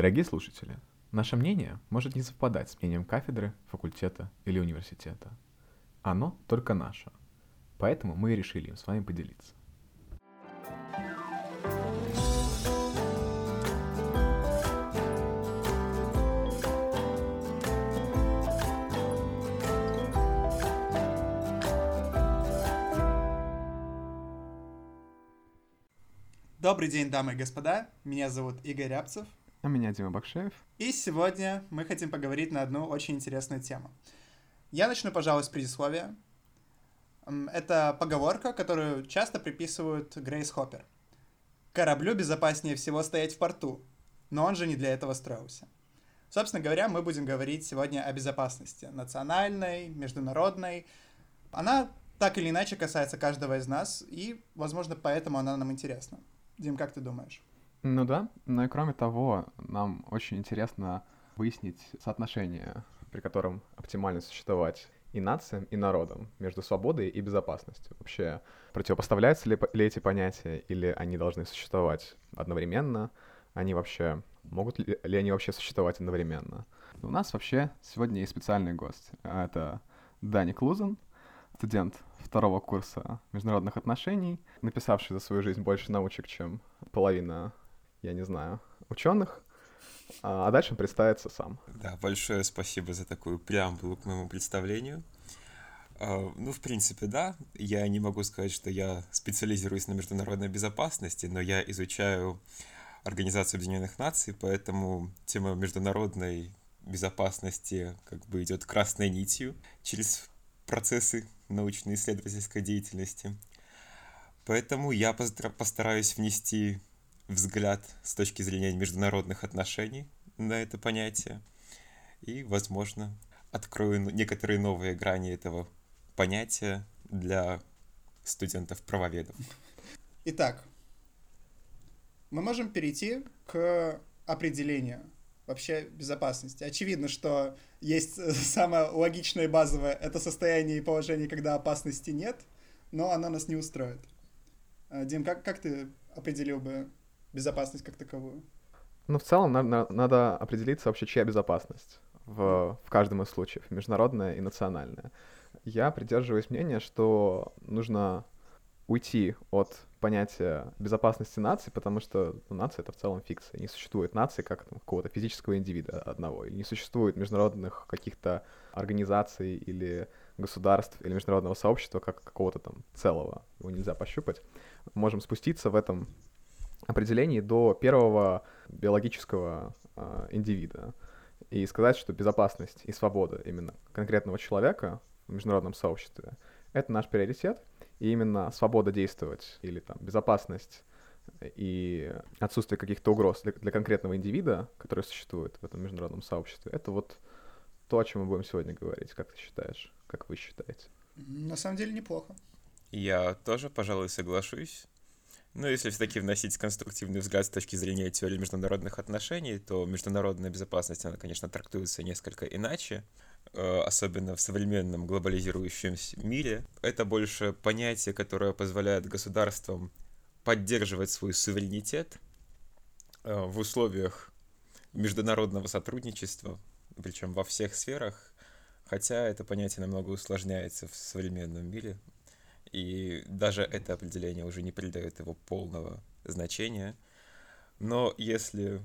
Дорогие слушатели, наше мнение может не совпадать с мнением кафедры, факультета или университета. Оно только наше. Поэтому мы и решили им с вами поделиться. Добрый день, дамы и господа. Меня зовут Игорь Рябцев. А меня Дима Бакшеев. И сегодня мы хотим поговорить на одну очень интересную тему. Я начну, пожалуй, с предисловия. Это поговорка, которую часто приписывают Грейс Хоппер. Кораблю безопаснее всего стоять в порту, но он же не для этого строился. Собственно говоря, мы будем говорить сегодня о безопасности национальной, международной. Она так или иначе касается каждого из нас, и, возможно, поэтому она нам интересна. Дим, как ты думаешь? Ну да, но и кроме того, нам очень интересно выяснить соотношение, при котором оптимально существовать и нациям, и народам между свободой и безопасностью. Вообще, противопоставляются ли, ли эти понятия, или они должны существовать одновременно? Они вообще, могут ли, ли они вообще существовать одновременно? У нас вообще сегодня есть специальный гость. Это Дани Клузен, студент второго курса международных отношений, написавший за свою жизнь больше научек, чем половина, я не знаю, ученых. А, а дальше представится сам. Да, большое спасибо за такую преамбулу к моему представлению. А, ну, в принципе, да. Я не могу сказать, что я специализируюсь на международной безопасности, но я изучаю Организацию Объединенных Наций, поэтому тема международной безопасности как бы идет красной нитью через процессы научно-исследовательской деятельности. Поэтому я постараюсь внести взгляд с точки зрения международных отношений на это понятие и, возможно, открою некоторые новые грани этого понятия для студентов-правоведов. Итак, мы можем перейти к определению вообще безопасности. Очевидно, что есть э, самое логичное и базовое — это состояние и положение, когда опасности нет, но оно нас не устроит. А, Дим, как, как ты определил бы безопасность как таковую? Ну, в целом, на, на, надо определиться вообще, чья безопасность в, в каждом из случаев, международная и национальная. Я придерживаюсь мнения, что нужно уйти от понятия безопасности нации, потому что ну, нация — это в целом фикция. Не существует нации как там, какого-то физического индивида одного, или не существует международных каких-то организаций или государств или международного сообщества как какого-то там целого. Его нельзя пощупать. Можем спуститься в этом определении до первого биологического э, индивида и сказать, что безопасность и свобода именно конкретного человека в международном сообществе — это наш приоритет, и именно свобода действовать или там безопасность и отсутствие каких-то угроз для, для конкретного индивида, который существует в этом международном сообществе, это вот то, о чем мы будем сегодня говорить. Как ты считаешь? Как вы считаете? На самом деле неплохо. Я тоже, пожалуй, соглашусь. Но если все-таки вносить конструктивный взгляд с точки зрения теории международных отношений, то международная безопасность, она, конечно, трактуется несколько иначе. Э, особенно в современном глобализирующемся мире, это больше понятие, которое позволяет государствам поддерживать свой суверенитет э, в условиях международного сотрудничества, причем во всех сферах, хотя это понятие намного усложняется в современном мире, и даже это определение уже не придает его полного значения. Но если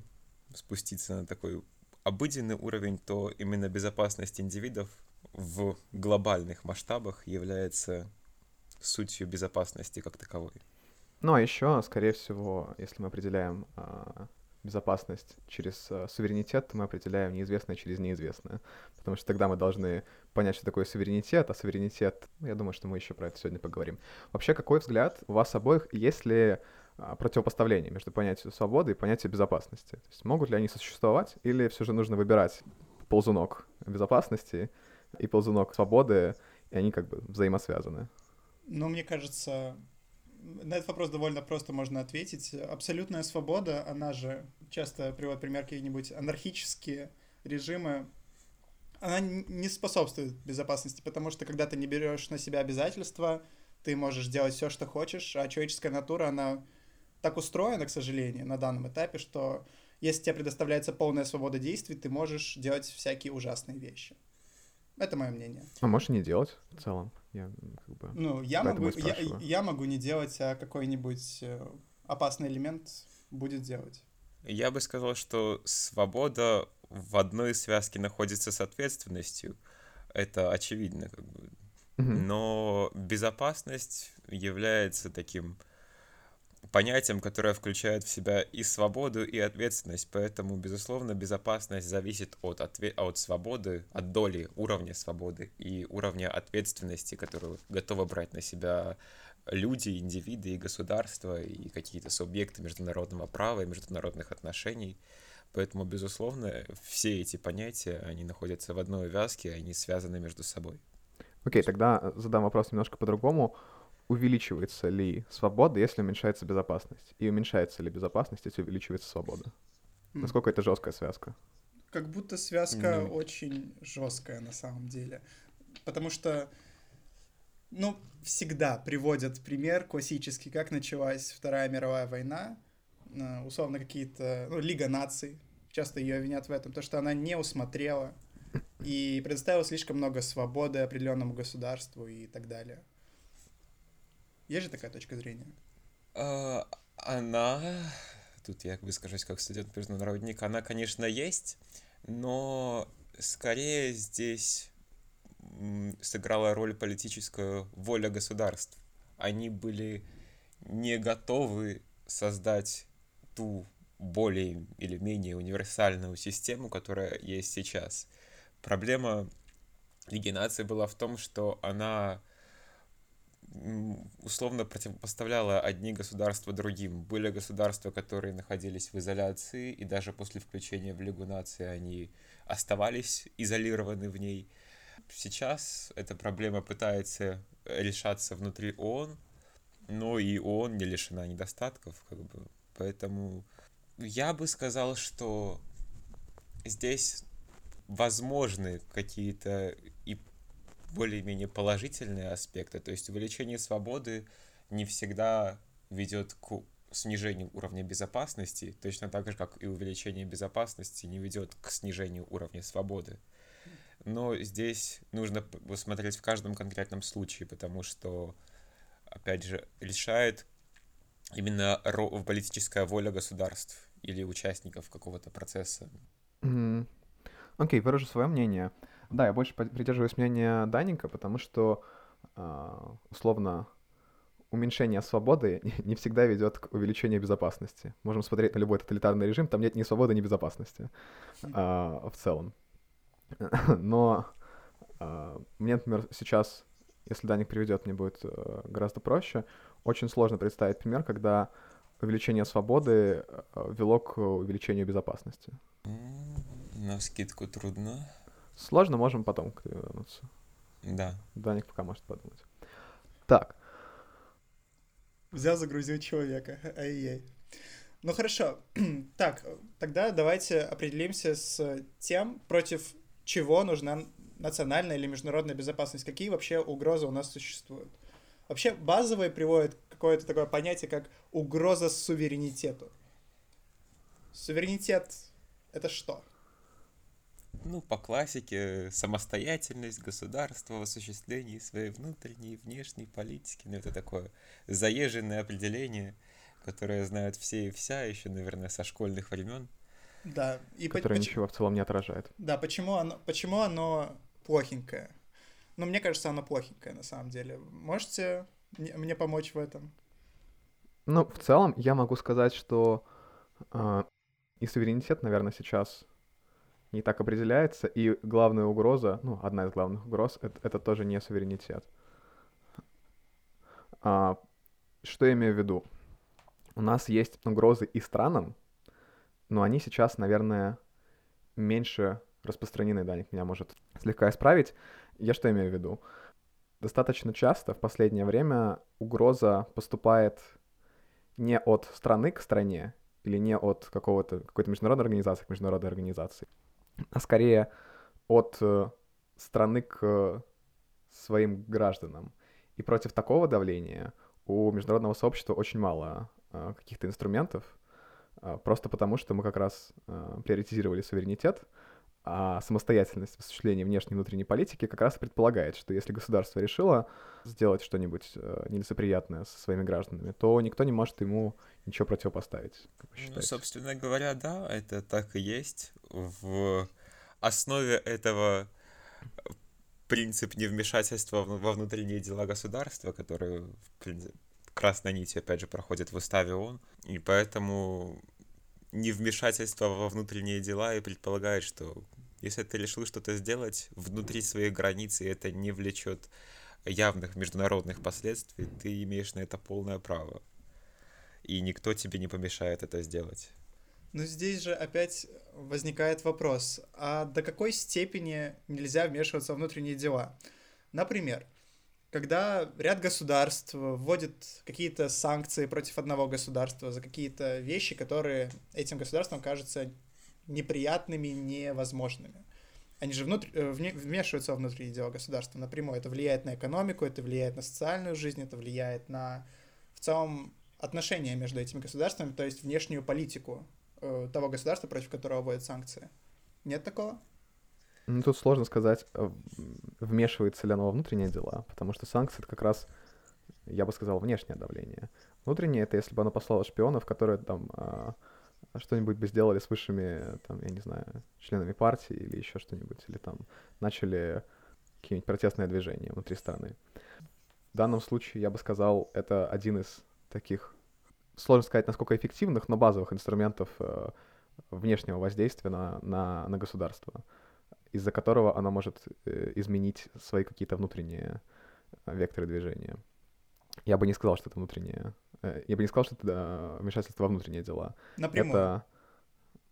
спуститься на такой обыденный уровень, то именно безопасность индивидов в глобальных масштабах является сутью безопасности как таковой. Ну а еще, скорее всего, если мы определяем э, безопасность через э, суверенитет, мы определяем неизвестное через неизвестное. Потому что тогда мы должны понять, что такое суверенитет, а суверенитет, ну, я думаю, что мы еще про это сегодня поговорим. Вообще, какой взгляд у вас обоих, если а, противопоставление между понятием свободы и понятием безопасности. То есть могут ли они существовать, или все же нужно выбирать ползунок безопасности и ползунок свободы, и они как бы взаимосвязаны? Ну, мне кажется, на этот вопрос довольно просто можно ответить. Абсолютная свобода, она же часто приводит пример какие-нибудь анархические режимы, она не способствует безопасности, потому что когда ты не берешь на себя обязательства, ты можешь делать все, что хочешь, а человеческая натура, она так устроено, к сожалению, на данном этапе, что если тебе предоставляется полная свобода действий, ты можешь делать всякие ужасные вещи. Это мое мнение. А можешь не делать в целом? Я, как бы, ну, я могу, я, я могу не делать, а какой-нибудь э, опасный элемент будет делать. Я бы сказал, что свобода в одной связке находится с ответственностью. Это очевидно, как бы. Но безопасность является таким понятием, которое включает в себя и свободу, и ответственность. Поэтому, безусловно, безопасность зависит от, отве- от свободы, от доли уровня свободы и уровня ответственности, которую готовы брать на себя люди, индивиды и государства, и какие-то субъекты международного права и международных отношений. Поэтому, безусловно, все эти понятия, они находятся в одной вязке, они связаны между собой. Окей, okay, тогда задам вопрос немножко по-другому увеличивается ли свобода, если уменьшается безопасность? И уменьшается ли безопасность, если увеличивается свобода? Mm. Насколько это жесткая связка? Как будто связка mm. очень жесткая на самом деле. Потому что, ну, всегда приводят пример классический, как началась Вторая мировая война, э, условно какие-то, ну, Лига наций, часто ее обвинят в этом, то, что она не усмотрела и предоставила слишком много свободы определенному государству и так далее. Есть же такая точка зрения? А, она, тут я выскажусь как студент-международник, она, конечно, есть, но скорее здесь сыграла роль политическая воля государств. Они были не готовы создать ту более или менее универсальную систему, которая есть сейчас. Проблема Лиги наций была в том, что она условно противопоставляла одни государства другим. Были государства, которые находились в изоляции, и даже после включения в Лигу наций они оставались изолированы в ней. Сейчас эта проблема пытается решаться внутри ООН, но и ООН не лишена недостатков, как бы. Поэтому я бы сказал, что здесь возможны какие-то более-менее положительные аспекты. То есть увеличение свободы не всегда ведет к снижению уровня безопасности, точно так же, как и увеличение безопасности не ведет к снижению уровня свободы. Но здесь нужно посмотреть в каждом конкретном случае, потому что, опять же, решает именно политическая воля государств или участников какого-то процесса. Окей, mm-hmm. okay, выражу свое мнение. Да, я больше придерживаюсь мнения Даника, потому что, а, условно, уменьшение свободы не всегда ведет к увеличению безопасности. Можем смотреть на любой тоталитарный режим, там нет ни свободы, ни безопасности а, в целом. Но а, мне, например, сейчас, если Даник приведет, мне будет а, гораздо проще. Очень сложно представить пример, когда увеличение свободы а, вело к увеличению безопасности. На скидку трудно. Сложно, можем потом к тебе вернуться. Да. Даник пока может подумать. Так. Взял, загрузил человека. Ай-яй. Ну хорошо. так, тогда давайте определимся с тем, против чего нужна национальная или международная безопасность. Какие вообще угрозы у нас существуют? Вообще базовые приводят какое-то такое понятие, как угроза суверенитету. Суверенитет — это что? Ну, по классике, самостоятельность государства в осуществлении своей внутренней и внешней политики. Ну, это такое заезженное определение, которое знают все и вся, еще, наверное, со школьных времен. Да. И которое по- ничего в целом не отражает. Да, почему оно, почему оно плохенькое? Ну, мне кажется, оно плохенькое, на самом деле. Можете мне помочь в этом? Ну, в целом, я могу сказать, что э, и суверенитет, наверное, сейчас не так определяется, и главная угроза, ну, одна из главных угроз, это, это тоже не суверенитет. А, что я имею в виду? У нас есть угрозы и странам, но они сейчас, наверное, меньше распространены, Даник меня может слегка исправить. Я что имею в виду? Достаточно часто в последнее время угроза поступает не от страны к стране или не от какого-то, какой-то международной организации к международной организации, а скорее от э, страны к своим гражданам. И против такого давления у международного сообщества очень мало э, каких-то инструментов. а, просто потому, что мы как раз приоритизировали суверенитет, а самостоятельность в осуществлении внешней и внутренней политики как раз и предполагает, что если государство решило сделать что-нибудь э, нелицеприятное со своими гражданами, то никто не может ему ничего противопоставить. Ну, собственно говоря, да, это так и есть. В основе этого принцип невмешательства во внутренние дела государства, который, в принципе, красной нитью, опять же, проходит в уставе ООН, и поэтому невмешательство во внутренние дела и предполагает, что если ты решил что-то сделать внутри своих границ, и это не влечет явных международных последствий, ты имеешь на это полное право. И никто тебе не помешает это сделать. Но здесь же опять возникает вопрос, а до какой степени нельзя вмешиваться в внутренние дела? Например, когда ряд государств вводит какие-то санкции против одного государства за какие-то вещи, которые этим государствам кажутся неприятными, невозможными. Они же внутр... Э, вмешиваются во внутренние дела государства напрямую. Это влияет на экономику, это влияет на социальную жизнь, это влияет на в целом отношения между этими государствами, то есть внешнюю политику э, того государства, против которого вводят санкции. Нет такого? Ну, тут сложно сказать, э, вмешивается ли оно во внутренние дела, потому что санкции — это как раз, я бы сказал, внешнее давление. Внутреннее — это если бы оно послало шпионов, которые там а, что-нибудь бы сделали с высшими, там, я не знаю, членами партии или еще что-нибудь, или там начали какие-нибудь протестные движения внутри страны. В данном случае, я бы сказал, это один из таких, сложно сказать, насколько эффективных, но базовых инструментов э, внешнего воздействия на, на, на государство из-за которого она может э, изменить свои какие-то внутренние э, векторы движения. Я бы не сказал, что это внутреннее. Э, я бы не сказал, что это да, вмешательство во внутренние дела. Напрямую. Это,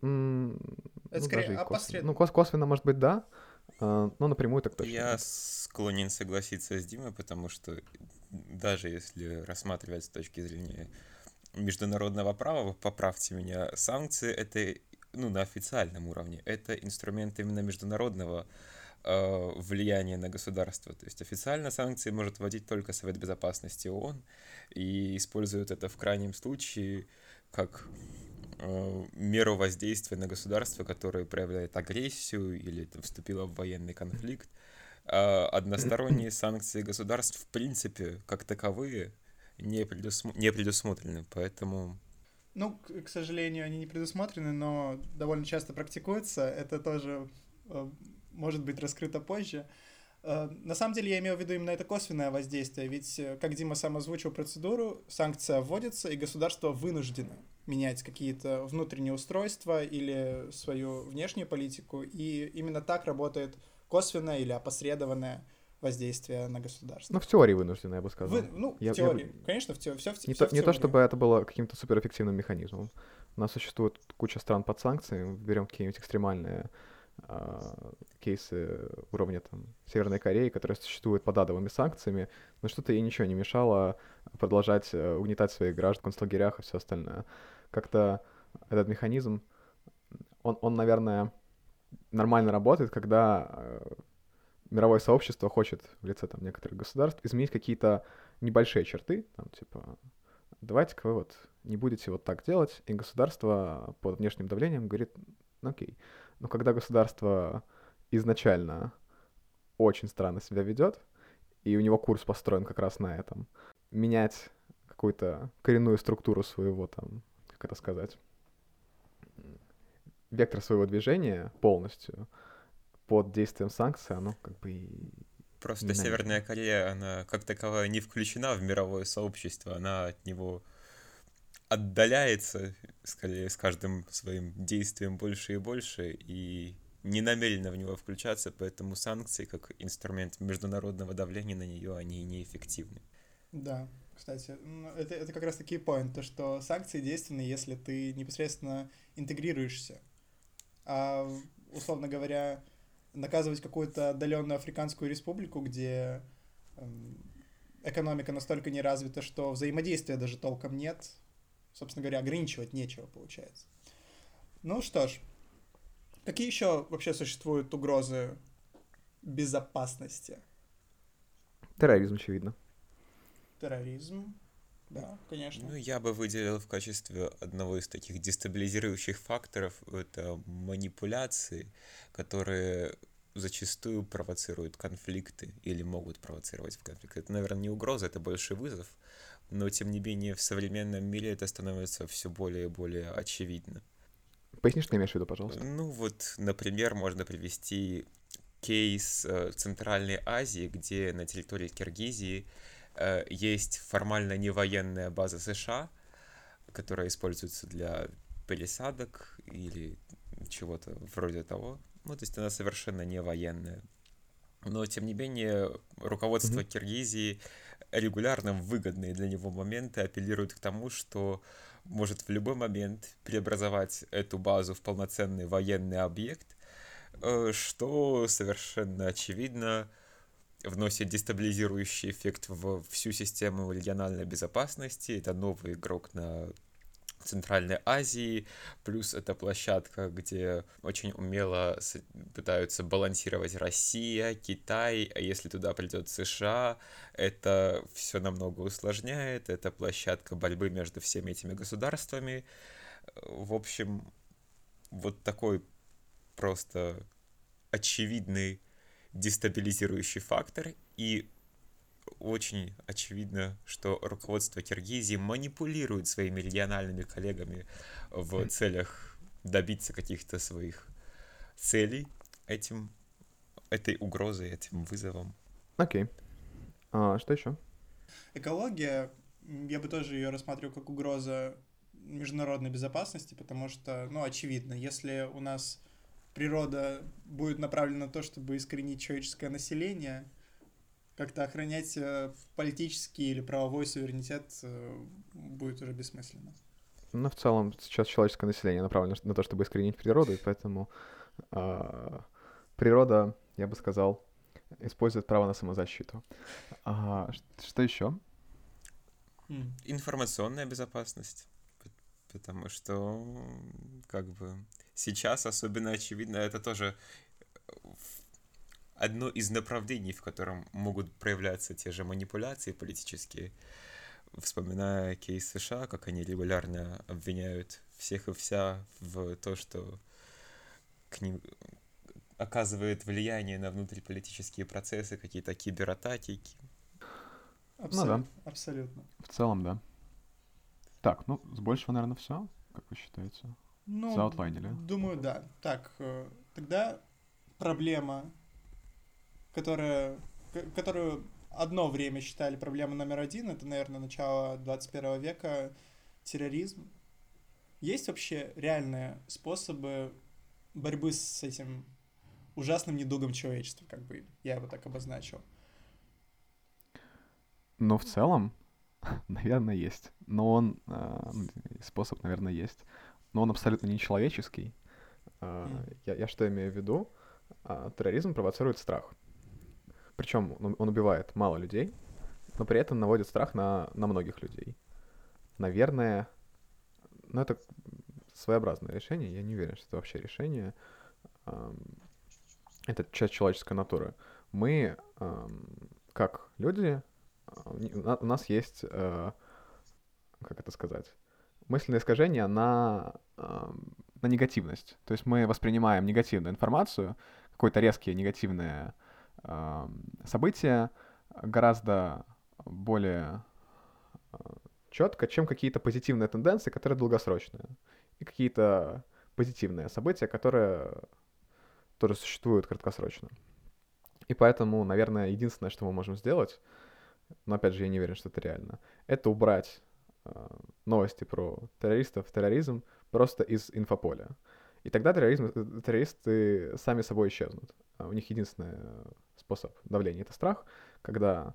м- это ну, скорее опосредованно. Ну, кос- косвенно, может быть, да, но напрямую так точно. Я склонен согласиться с Димой, потому что даже если рассматривать с точки зрения международного права, поправьте меня, санкции — это ну, на официальном уровне. Это инструмент именно международного э, влияния на государство. То есть официально санкции может вводить только Совет Безопасности ООН, и используют это в крайнем случае как э, меру воздействия на государство, которое проявляет агрессию или там, вступило в военный конфликт. А односторонние санкции государств, в принципе, как таковые, не, предусм... не предусмотрены. Поэтому ну, к, к сожалению, они не предусмотрены, но довольно часто практикуются. Это тоже э, может быть раскрыто позже. Э, на самом деле я имею в виду именно это косвенное воздействие, ведь, э, как Дима сам озвучил процедуру, санкция вводится, и государство вынуждено менять какие-то внутренние устройства или свою внешнюю политику, и именно так работает косвенное или опосредованное воздействия на государство. Ну, в теории вынуждены, я бы сказал. Вы, ну, я, в теории. Я... Конечно, в теории. Все, не, все то, не то, чтобы это было каким-то суперэффективным механизмом. У нас существует куча стран под санкциями. Берем какие-нибудь экстремальные кейсы уровня там, Северной Кореи, которые существуют под адовыми санкциями, но что-то ей ничего не мешало продолжать э, угнетать своих граждан в концлагерях и все остальное. Как-то этот механизм, он, он, наверное, нормально работает, когда э, мировое сообщество хочет в лице там некоторых государств изменить какие-то небольшие черты, там типа давайте-ка вы вот не будете вот так делать, и государство под внешним давлением говорит, окей. Но когда государство изначально очень странно себя ведет, и у него курс построен как раз на этом, менять какую-то коренную структуру своего там, как это сказать, вектор своего движения полностью — под действием санкций, оно как бы Просто Северная Корея, она как таковая не включена в мировое сообщество, она от него отдаляется, скорее, с каждым своим действием больше и больше, и не намерена в него включаться, поэтому санкции, как инструмент международного давления на нее, они неэффективны. Да, кстати, это, это как раз таки point, то, что санкции действенны, если ты непосредственно интегрируешься. А, условно говоря, наказывать какую-то отдаленную африканскую республику, где экономика настолько не развита, что взаимодействия даже толком нет. Собственно говоря, ограничивать нечего, получается. Ну что ж, какие еще вообще существуют угрозы безопасности? Терроризм, очевидно. Терроризм. Да, конечно. Ну, я бы выделил в качестве одного из таких дестабилизирующих факторов это манипуляции, которые зачастую провоцируют конфликты или могут провоцировать конфликты. Это, наверное, не угроза, это больше вызов, но тем не менее в современном мире это становится все более и более очевидно. Поясни, что ты имеешь в виду, пожалуйста. Ну вот, например, можно привести кейс э, Центральной Азии, где на территории Киргизии э, есть формально не военная база США, которая используется для пересадок или чего-то вроде того. Ну, то есть она совершенно не военная. Но, тем не менее, руководство mm-hmm. Киргизии регулярно выгодные для него моменты апеллирует к тому, что может в любой момент преобразовать эту базу в полноценный военный объект, э, что совершенно очевидно вносит дестабилизирующий эффект в всю систему региональной безопасности. Это новый игрок на Центральной Азии, плюс это площадка, где очень умело пытаются балансировать Россия, Китай, а если туда придет США, это все намного усложняет, это площадка борьбы между всеми этими государствами. В общем, вот такой просто очевидный дестабилизирующий фактор, и очень очевидно, что руководство Киргизии манипулирует своими региональными коллегами в целях добиться каких-то своих целей этим, этой угрозой, этим вызовом. Окей. Okay. А, что еще? Экология, я бы тоже ее рассматривал как угроза международной безопасности, потому что, ну, очевидно, если у нас природа будет направлена на то, чтобы искоренить человеческое население, как-то охранять э, политический или правовой суверенитет э, будет уже бессмысленно. Ну, в целом, сейчас человеческое население направлено на то, чтобы искоренить природу, и поэтому э, природа, я бы сказал, использует право на самозащиту. А, что еще? Информационная безопасность. Потому что, как бы, сейчас особенно очевидно, это тоже одно из направлений, в котором могут проявляться те же манипуляции политические, вспоминая кейс США, как они регулярно обвиняют всех и вся в то, что к ним оказывает влияние на внутриполитические процессы, какие-то кибератаки. Абсолютно. Ну, да. Абсолютно. В целом, да. Так, ну, с большего, наверное, все, как вы считаете? Ну, Заутлайнили? Думаю, да. Так, э, тогда проблема которая, которую одно время считали проблемой номер один, это, наверное, начало 21 века, терроризм. Есть вообще реальные способы борьбы с этим ужасным недугом человечества, как бы я его так обозначил? Ну, в целом, наверное, есть. Но он... Э, способ, наверное, есть. Но он абсолютно не человеческий. Э, mm. я, я что имею в виду? Э, терроризм провоцирует страх. Причем он, убивает мало людей, но при этом наводит страх на, на многих людей. Наверное, ну это своеобразное решение, я не уверен, что это вообще решение. Это часть человеческой натуры. Мы, как люди, у нас есть, э, как это сказать, мысленное искажение на, на негативность. То есть мы воспринимаем негативную информацию, какое-то резкие негативное события гораздо более а, четко, чем какие-то позитивные тенденции, которые долгосрочные, и какие-то позитивные события, которые тоже существуют краткосрочно. И поэтому, наверное, единственное, что мы можем сделать, но опять же, я не уверен, что это реально, это убрать э, новости про террористов, терроризм просто из инфополя. И тогда терроризм, э, террористы сами собой исчезнут. А у них единственный способ давления — это страх, когда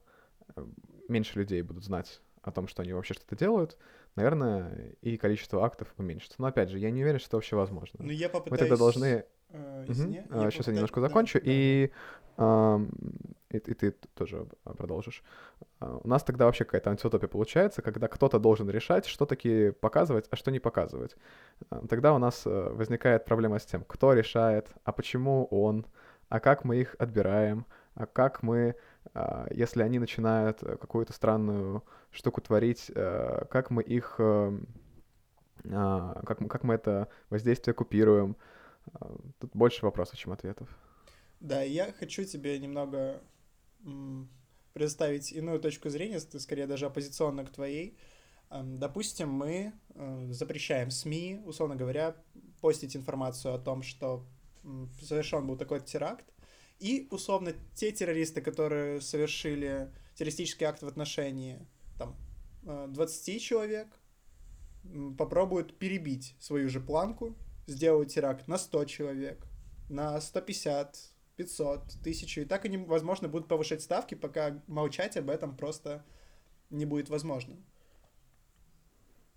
э, меньше людей будут знать о том, что они вообще что-то делают, наверное, и количество актов уменьшится. Но опять же, я не уверен, что это вообще возможно. Ну, я попытаюсь... Мы тогда должны... Uh, извини, угу. я Сейчас попытаюсь... я немножко закончу, да, и, да. и, и ты тоже продолжишь. У нас тогда вообще какая-то антиутопия получается, когда кто-то должен решать, что таки показывать, а что не показывать. Тогда у нас э, возникает проблема с тем, кто решает, а почему он, а как мы их отбираем, а как мы а, если они начинают э, какую-то странную штуку творить, э, как мы их, э, а, как, мы, как мы это воздействие купируем, а, тут больше вопросов, чем ответов. Да, я хочу тебе немного предоставить иную точку зрения, скорее даже оппозиционно к твоей. Допустим, мы запрещаем СМИ, условно говоря, постить информацию о том, что совершен был такой теракт, и, условно, те террористы, которые совершили террористический акт в отношении там, 20 э, человек, попробуют перебить свою же планку, сделать теракт на 100 человек, на 150, 500, 1000. И так они, возможно, будут повышать ставки, пока молчать об этом просто не будет возможно.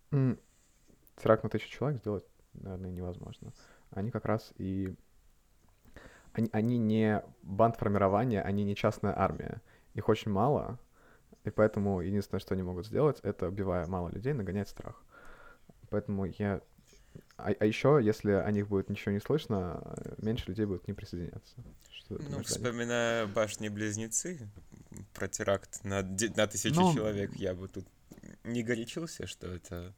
Теракт на тысячу человек сделать, наверное, невозможно. Они как раз и они, они не бандформирование, они не частная армия. Их очень мало, и поэтому единственное, что они могут сделать, это, убивая мало людей, нагонять страх. Поэтому я... А, а еще, если о них будет ничего не слышно, меньше людей будет не присоединяться. Что ну, вспоминая башни-близнецы, про теракт на, на тысячу ну... человек, я бы тут не горячился, что это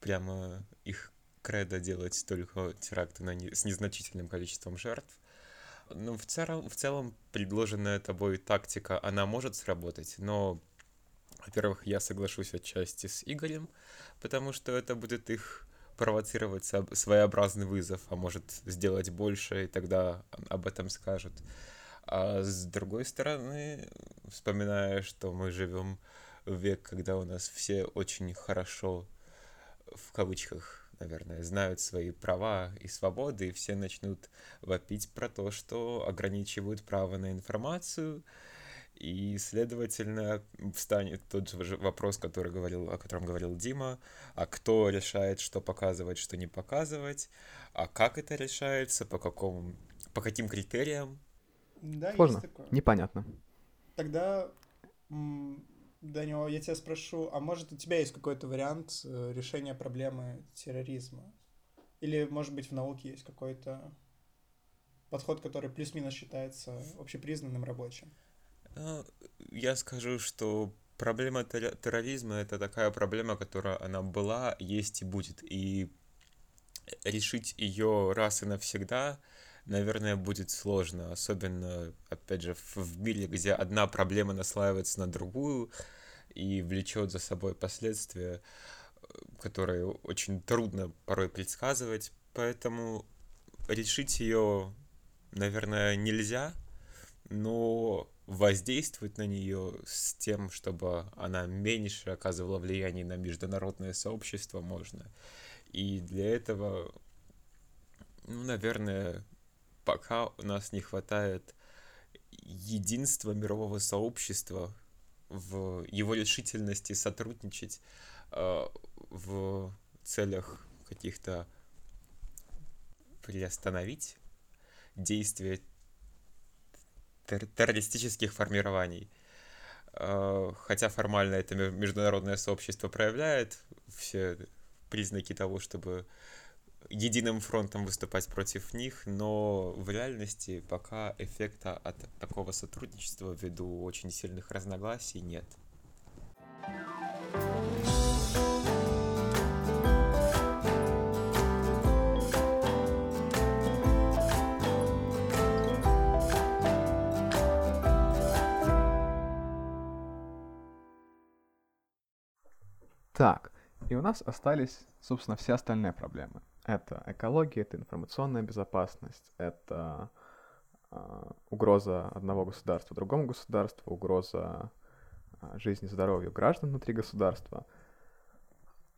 прямо их кредо делать только теракты на не, с незначительным количеством жертв. Ну, в целом, в целом предложенная тобой тактика, она может сработать, но, во-первых, я соглашусь отчасти с Игорем, потому что это будет их провоцировать своеобразный вызов, а может сделать больше, и тогда об этом скажут. А с другой стороны, вспоминая, что мы живем в век, когда у нас все очень хорошо, в кавычках, наверное, знают свои права и свободы, и все начнут вопить про то, что ограничивают право на информацию, и, следовательно, встанет тот же вопрос, который говорил, о котором говорил Дима, а кто решает, что показывать, что не показывать, а как это решается, по, какому, по каким критериям. Да, Сложно, есть такое. непонятно. Тогда Данил, я тебя спрошу, а может у тебя есть какой-то вариант э, решения проблемы терроризма? Или, может быть, в науке есть какой-то подход, который плюс-минус считается общепризнанным рабочим? Э, я скажу, что проблема терроризма — это такая проблема, которая она была, есть и будет. И решить ее раз и навсегда, наверное, будет сложно. Особенно, опять же, в мире, где одна проблема наслаивается на другую, и влечет за собой последствия, э, которые очень трудно порой предсказывать, поэтому решить ее, наверное, нельзя, но воздействовать на нее с тем, чтобы она меньше оказывала влияние на международное сообщество, можно. И для этого, ну, наверное, пока у нас не хватает единства мирового сообщества, в его решительности сотрудничать э, в целях каких-то приостановить действия тер- террористических формирований. Э, хотя формально это международное сообщество проявляет все признаки того, чтобы единым фронтом выступать против них, но в реальности пока эффекта от такого сотрудничества ввиду очень сильных разногласий нет. Так, и у нас остались, собственно, все остальные проблемы. Это экология, это информационная безопасность, это э, угроза одного государства другому государству, угроза э, жизни и здоровью граждан внутри государства.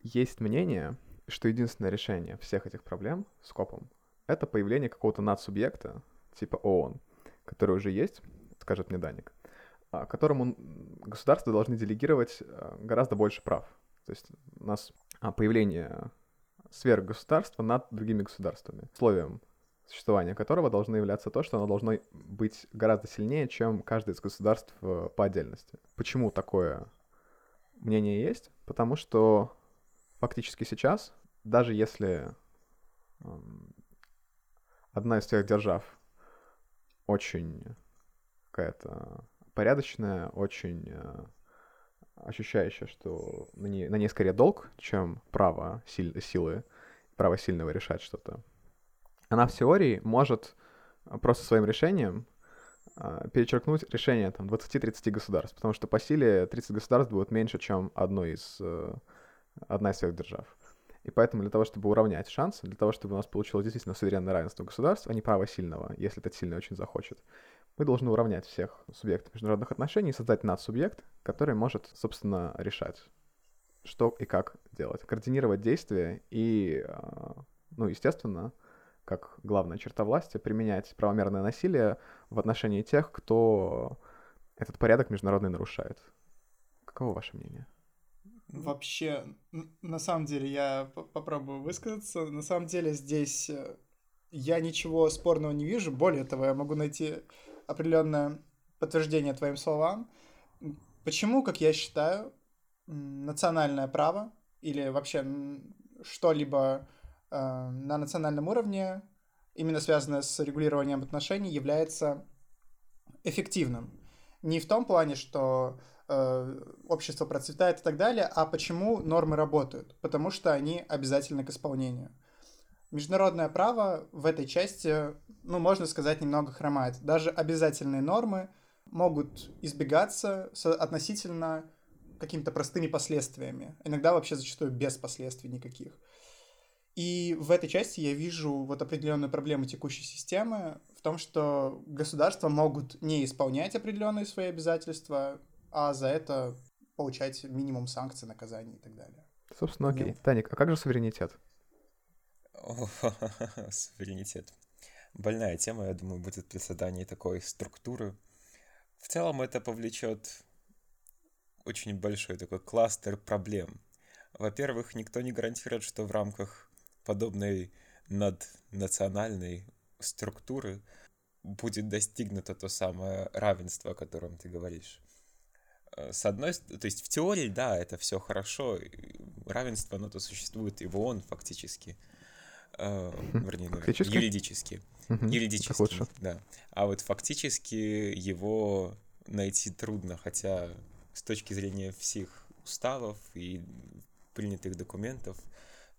Есть мнение, что единственное решение всех этих проблем с копом — это появление какого-то надсубъекта, типа ООН, который уже есть, скажет мне Даник, которому государства должны делегировать гораздо больше прав. То есть у нас появление сверхгосударства над другими государствами. Условием существования которого должно являться то, что оно должно быть гораздо сильнее, чем каждое из государств э, по отдельности. Почему такое мнение есть? Потому что фактически сейчас, даже если одна из тех держав очень какая-то порядочная, очень ощущающая, что на ней, на ней скорее долг, чем право силь, силы, право сильного решать что-то. Она в теории может просто своим решением э, перечеркнуть решение там 20-30 государств, потому что по силе 30 государств будет меньше, чем одно из, э, одна из всех держав. И поэтому для того, чтобы уравнять шансы, для того, чтобы у нас получилось действительно суверенное равенство государств, а не право сильного, если этот сильный очень захочет, мы должны уравнять всех субъектов международных отношений и создать надсубъект, который может, собственно, решать, что и как делать, координировать действия и, а, ну, естественно, как главная черта власти, применять правомерное насилие в отношении тех, кто этот порядок международный нарушает. Каково ваше мнение? Вообще, на самом деле, я попробую высказаться. На самом деле здесь э, я ничего спорного не вижу. Более того, я могу найти определенное подтверждение твоим словам. Почему, как я считаю, национальное право или вообще что-либо э, на национальном уровне, именно связанное с регулированием отношений, является эффективным. Не в том плане, что э, общество процветает и так далее, а почему нормы работают? Потому что они обязательны к исполнению. Международное право в этой части, ну, можно сказать, немного хромает. Даже обязательные нормы могут избегаться относительно какими-то простыми последствиями. Иногда вообще зачастую без последствий никаких. И в этой части я вижу вот определенную проблему текущей системы в том, что государства могут не исполнять определенные свои обязательства, а за это получать минимум санкций, наказаний и так далее. Собственно, окей. Нет. Таник, а как же суверенитет? суверенитет. Больная тема, я думаю, будет при создании такой структуры. В целом это повлечет очень большой такой кластер проблем. Во-первых, никто не гарантирует, что в рамках подобной наднациональной структуры будет достигнуто то самое равенство, о котором ты говоришь. Э, с одной то есть в теории, да, это все хорошо, равенство, оно то существует и в ООН фактически, э, вернее, фактически? юридически. Угу, юридически, да. А вот фактически его найти трудно, хотя с точки зрения всех уставов и принятых документов,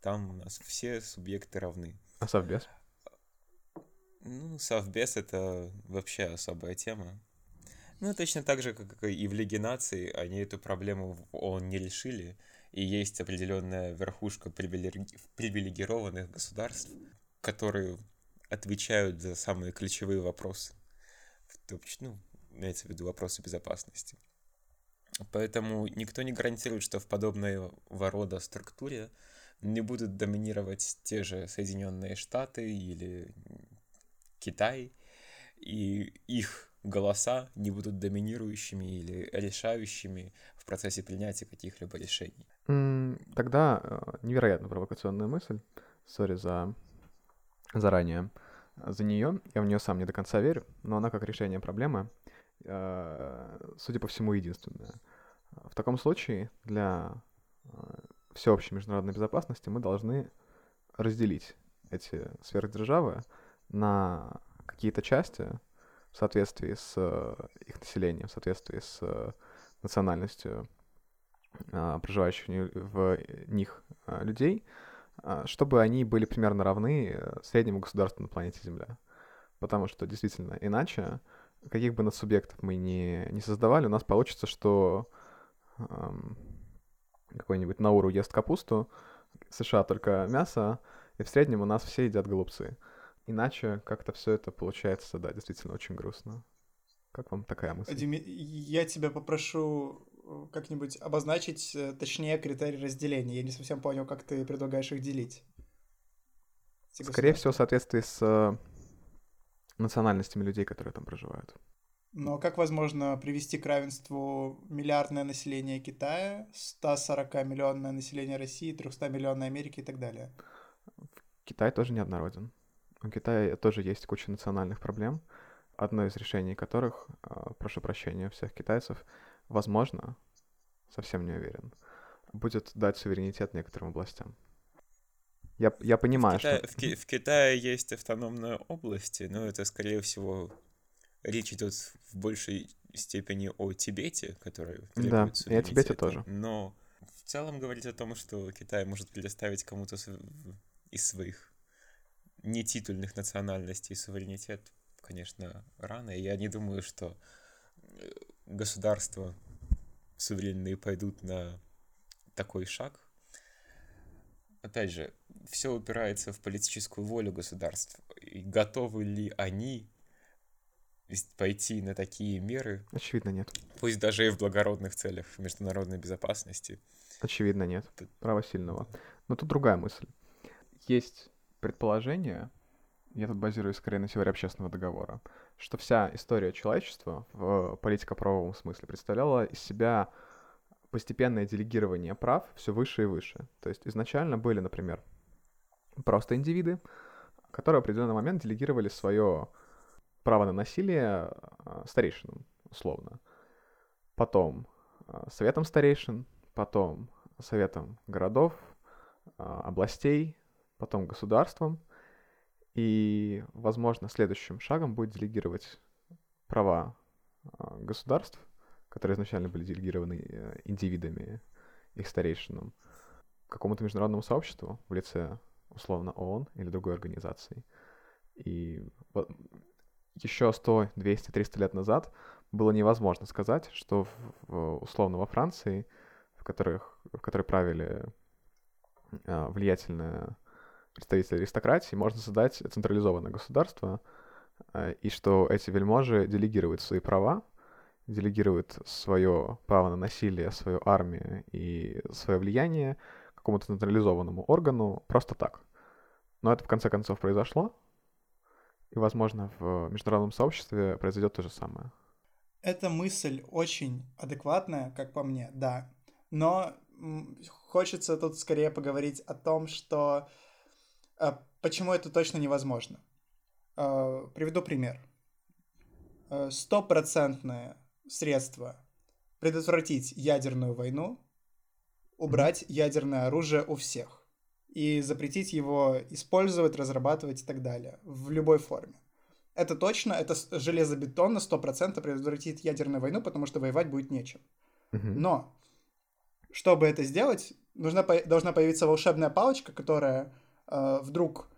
там у нас все субъекты равны. А совбез? Ну, совбез — это вообще особая тема. Ну, точно так же, как и в Лиге наций, они эту проблему в ООН не решили, и есть определенная верхушка привилегированных государств, которые отвечают за самые ключевые вопросы. Ну, имеется в виду вопросы безопасности. Поэтому никто не гарантирует, что в подобной рода структуре не будут доминировать те же Соединенные Штаты или Китай, и их голоса не будут доминирующими или решающими в процессе принятия каких-либо решений. Тогда э, невероятно провокационная мысль. Сори за заранее за нее. Я в нее сам не до конца верю, но она как решение проблемы, э, судя по всему, единственная. В таком случае для э, всеобщей международной безопасности мы должны разделить эти сверхдержавы на какие-то части в соответствии с их населением, в соответствии с национальностью проживающих в них а, людей, а, чтобы они были примерно равны э, среднему государству на планете Земля. Потому что действительно, иначе, каких бы надсубъектов мы ни, не создавали, у нас получится, что эм, какой-нибудь Науру ест капусту, США только мясо, и в среднем у нас все едят голубцы. Иначе как-то все это получается, да, действительно очень грустно. Как вам такая мысль? Дим, я тебя попрошу Э, как-нибудь обозначить э, точнее критерии разделения. Я не совсем понял, как ты предлагаешь их делить. Скорее всего, в соответствии с э, национальностями людей, которые там проживают. Но как возможно привести к равенству миллиардное население Китая, 140 миллионное население России, 300 миллионное Америки и так далее? Китай тоже неоднороден. У Китая тоже есть куча национальных проблем, одно из решений которых, прошу прощения всех китайцев, возможно, совсем не уверен, будет дать суверенитет некоторым областям. Я, я понимаю, в Китае, что... В, Ки- в Китае есть автономные области, но это, скорее всего, речь идет в большей степени о Тибете, который Да, и о Тибете тоже. Но в целом говорить о том, что Китай может предоставить кому-то из своих нетитульных национальностей суверенитет, конечно, рано. И я не думаю, что э, государства суверенные пойдут на такой шаг. Опять же, все упирается в политическую волю государств. И готовы ли они пойти на такие меры, Очевидно, нет. пусть даже и в благородных целях международной безопасности. Очевидно, нет. Право сильного. Но тут другая мысль. Есть предположение, я тут базируюсь скорее на теории общественного договора, что вся история человечества в политико-правовом смысле представляла из себя постепенное делегирование прав все выше и выше. То есть изначально были, например, просто индивиды, которые в определенный момент делегировали свое право на насилие а, старейшинам, условно. Потом а, советом старейшин, потом советом городов, а, областей, потом государством. И, возможно, следующим шагом будет делегировать права а, государств, которые изначально были делегированы э, индивидами, их старейшинам, какому-то международному сообществу в лице, условно, ООН или другой организации. И вот еще 100, 200, 300 лет назад было невозможно сказать, что в- в- условно во Франции, в, которых, в которой правили а, влиятельные представители аристократии, можно создать централизованное государство, а, и что эти вельможи делегируют свои права, делегируют свое право на насилие, свою армию и свое влияние какому-то централизованному органу просто так. Но это в конце концов произошло, и, возможно, в международном сообществе произойдет то же самое. Эта мысль очень адекватная, как по мне, да. Но хочется тут скорее поговорить о том, что э, почему это точно невозможно. Э, приведу пример. Э, Стопроцентное средство предотвратить ядерную войну, убрать ядерное оружие у всех и запретить его использовать, разрабатывать и так далее в любой форме. Это точно, это железобетонно 100% предотвратит ядерную войну, потому что воевать будет нечем. Но, чтобы это сделать, нужна, должна появиться волшебная палочка, которая вдруг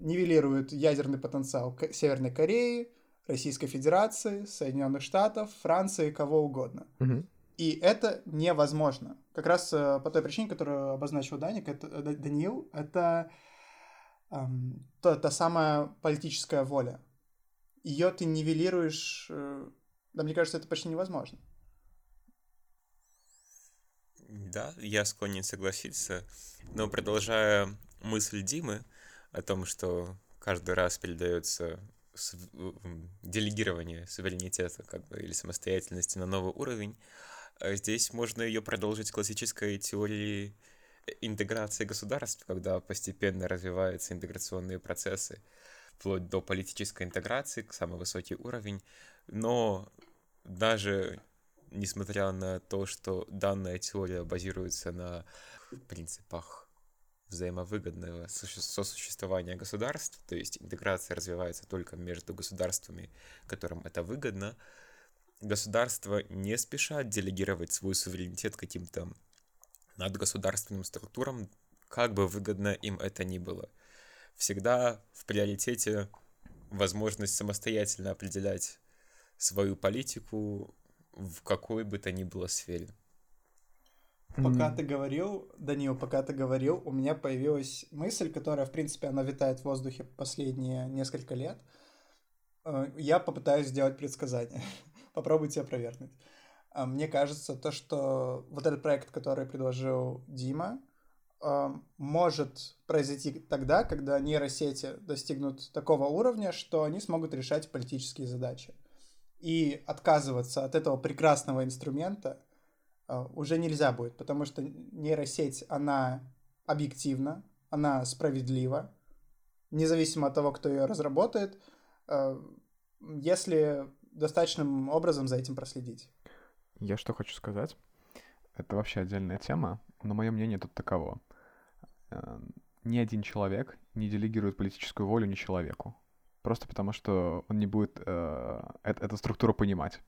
нивелирует ядерный потенциал Северной Кореи, Российской Федерации, Соединенных Штатов, Франции, кого угодно. Мгм. И это невозможно. Как раз э, по той причине, которую обозначил Даник, это, э, Да- Даниил, это эм, та, та самая политическая воля. Ее ты нивелируешь... э, да, мне кажется, это почти невозможно. Да, я склонен согласиться. Но продолжая мысль Димы о том, что каждый раз передается делегирование суверенитета как бы, или самостоятельности на новый уровень, э, здесь можно ее продолжить классической теорией интеграции государств, когда постепенно развиваются интеграционные процессы, вплоть до политической интеграции, самый высокий уровень. Но даже несмотря на то, что данная теория базируется на принципах взаимовыгодного суще- сосуществования государств, то есть интеграция развивается только между государствами, которым это выгодно, государства не спешат делегировать свой суверенитет каким-то надгосударственным структурам, как бы выгодно им это ни было. Всегда в приоритете возможность самостоятельно определять свою политику в какой бы то ни было сфере. Пока ты говорил, Данил, пока ты говорил, у меня появилась мысль, которая, в принципе, она витает в воздухе последние несколько лет. Э, Я попытаюсь сделать предсказание. Попробуйте опровергнуть. А, Мне кажется, то, что вот этот проект, который предложил Дима, э, может произойти тогда, когда нейросети достигнут такого уровня, что они смогут решать политические задачи. И отказываться от этого прекрасного инструмента а, уже нельзя будет, потому что нейросеть, она объективна, она справедлива, независимо от того, кто ее разработает, а, если достаточным образом за этим проследить. Я что хочу сказать? Это вообще отдельная тема, но мое мнение тут таково. Э, Ни один человек не делегирует политическую волю ни человеку. Просто потому, что он не будет э, эт- эту структуру понимать.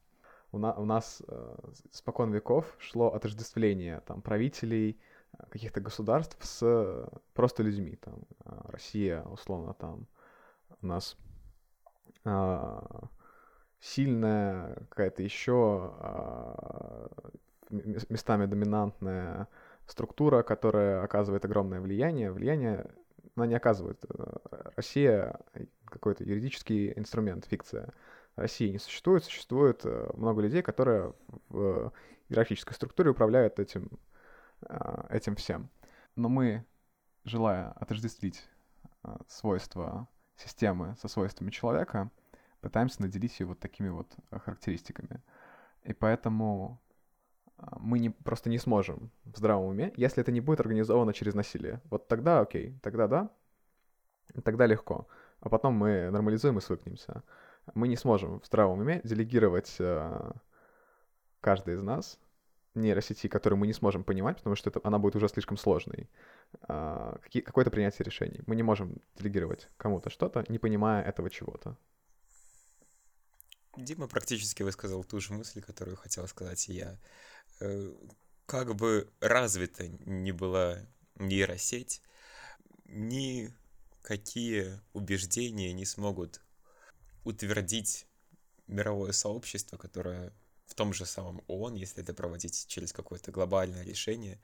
У, на, у нас э, спокон веков шло отождествление там, правителей э, каких-то государств с э, просто людьми. Там, э, Россия, условно, там у нас э, сильная какая-то еще э, местами доминантная структура, которая оказывает огромное влияние. Влияние она не оказывает. Россия какой-то юридический инструмент, фикция. России не существует, существует э, много людей, которые в иерархической структуре управляют этим, э, этим всем. Но мы, желая отождествить э, свойства системы со свойствами человека, пытаемся наделить ее вот такими вот характеристиками. И поэтому мы не, просто не сможем в здравом уме, если это не будет организовано через насилие. Вот тогда окей, тогда да, тогда легко. А потом мы нормализуем и свыкнемся мы не сможем в здравом уме делегировать э, каждый из нас нейросети, которую мы не сможем понимать, потому что это, она будет уже слишком сложной, э, какие, какое-то принятие решений. Мы не можем делегировать кому-то что-то, не понимая этого чего-то. Дима практически высказал ту же мысль, которую хотел сказать и я. Э, как бы развита ни была нейросеть, никакие убеждения не смогут утвердить мировое сообщество, которое в том же самом ООН, если это проводить через какое-то глобальное решение,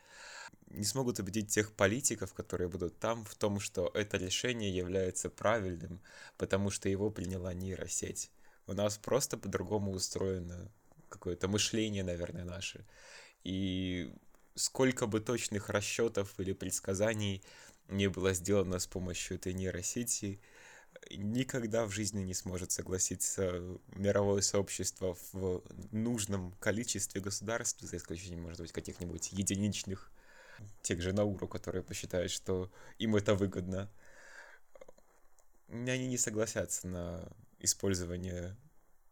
не смогут убедить тех политиков, которые будут там, в том, что это решение является правильным, потому что его приняла нейросеть. У нас просто по-другому устроено какое-то мышление, наверное, наше. И сколько бы точных расчетов или предсказаний не было сделано с помощью этой нейросети, никогда в жизни не сможет согласиться мировое сообщество в нужном количестве государств, за исключением, может быть, каких-нибудь единичных, тех же Науру, которые посчитают, что им это выгодно. Они не согласятся на использование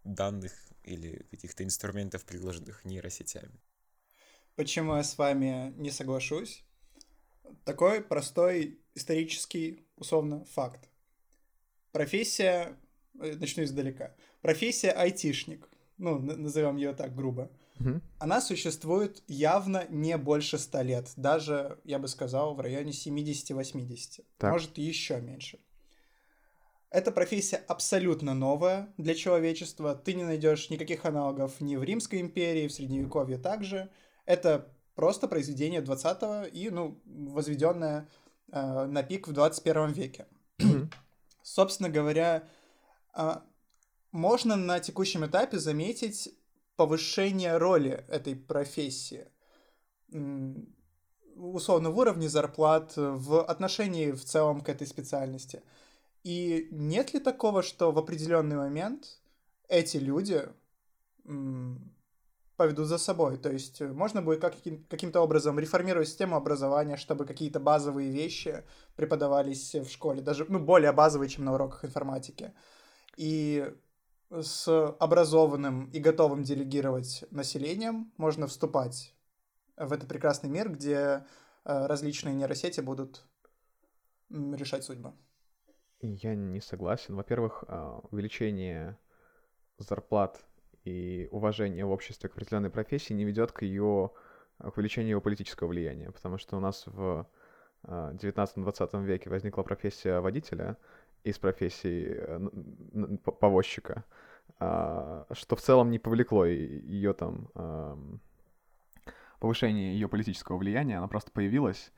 данных или каких-то инструментов, предложенных нейросетями. Почему я с вами не соглашусь? Такой простой исторический, условно, факт. Профессия, э, начну издалека, профессия айтишник, ну, назовем ее так грубо, угу. она существует явно не больше 100 лет, даже, я бы сказал, в районе 70-80, может, еще меньше. Эта профессия абсолютно новая для человечества. Ты не найдешь никаких аналогов ни в Римской империи, в Средневековье также. Это просто произведение 20-го и, ну, возведенное э, на пик в 21 веке. Собственно говоря, а, можно на текущем этапе заметить повышение роли этой профессии. Условно, в уровне зарплат, в отношении в целом к этой специальности. И нет ли такого, что в определенный момент эти люди поведут за собой. То есть э, можно будет как, каким-то образом реформировать систему образования, чтобы какие-то базовые вещи преподавались в школе, даже ну, более базовые, чем на уроках информатики. И с образованным и готовым делегировать населением можно вступать в этот прекрасный мир, где э, различные нейросети будут решать судьбы. Я не согласен. Во-первых, а, увеличение зарплат и уважение в обществе к определенной профессии не ведет к ее к увеличению его политического влияния, потому что у нас в 19-20 а, веке возникла профессия водителя из профессии э, повозчика, а, что в целом не повлекло ее там повышение ее политического влияния, она просто появилась,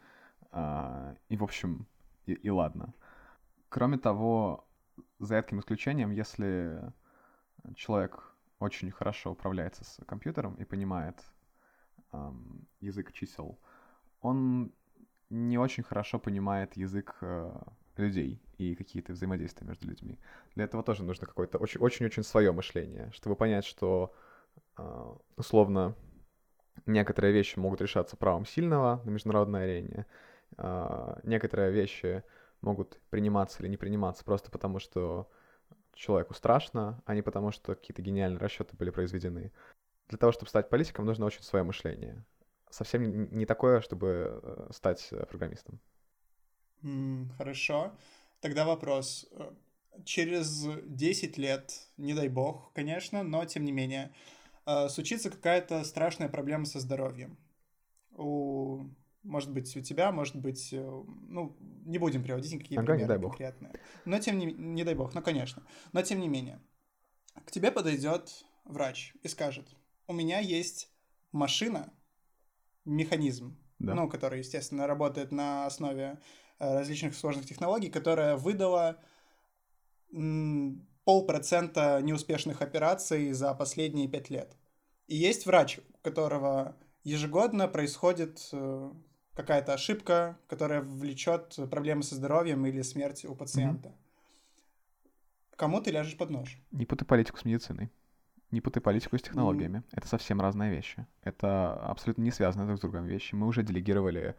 а, и, в общем, и, и ладно. Кроме того, за редким исключением, если человек очень хорошо управляется с компьютером и понимает эм, язык чисел, он не очень хорошо понимает язык э, людей и какие-то взаимодействия между людьми. Для этого тоже нужно какое-то очень-очень свое мышление, чтобы понять, что э, условно некоторые вещи могут решаться правом сильного на международной арене, э, некоторые вещи могут приниматься или не приниматься просто потому, что человеку страшно, а не потому, что какие-то гениальные расчеты были произведены. Для того, чтобы стать политиком, нужно очень свое мышление. Совсем не такое, чтобы э, стать э, программистом. Mm, хорошо. Тогда вопрос. Через 10 лет, не дай бог, конечно, но тем не менее, э, случится какая-то страшная проблема со здоровьем. У, может быть, у тебя, может быть, э, ну, не будем приводить никакие Ага, не примеры дай бог. конкретные. Но тем не, не дай бог, ну, конечно. Но тем не менее, к тебе подойдет врач и скажет, у меня есть машина, механизм, Да. ну, который, естественно, работает на основе э, различных сложных технологий, которая выдала полпроцента неуспешных операций за последние пять лет. И есть врач, у которого ежегодно происходит э, какая-то ошибка, которая влечет проблемы со здоровьем или смерть у пациента. Кому ты ляжешь под нож? Не путай политику с медициной. Не путай политику с технологиями. Это совсем разные вещи. Это абсолютно не связанные друг с другом вещи. Мы уже делегировали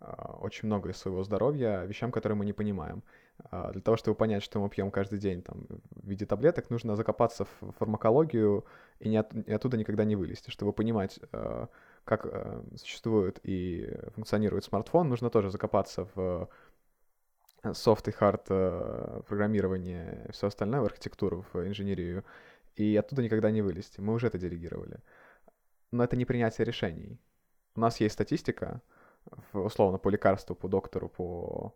а, очень много из своего здоровья вещам, которые мы не понимаем. А, Для того, чтобы понять, что мы пьем каждый день там, в виде таблеток, нужно закопаться в фармакологию и, не от- и оттуда никогда не вылезти. Чтобы понимать, а, как а, существует и функционирует смартфон, нужно тоже закопаться в софт и хард э, программирование, все остальное, в архитектуру, в инженерию, и оттуда никогда не вылезти. Мы уже это делегировали. Но это не принятие решений. У нас есть статистика, условно, по лекарству, по доктору, по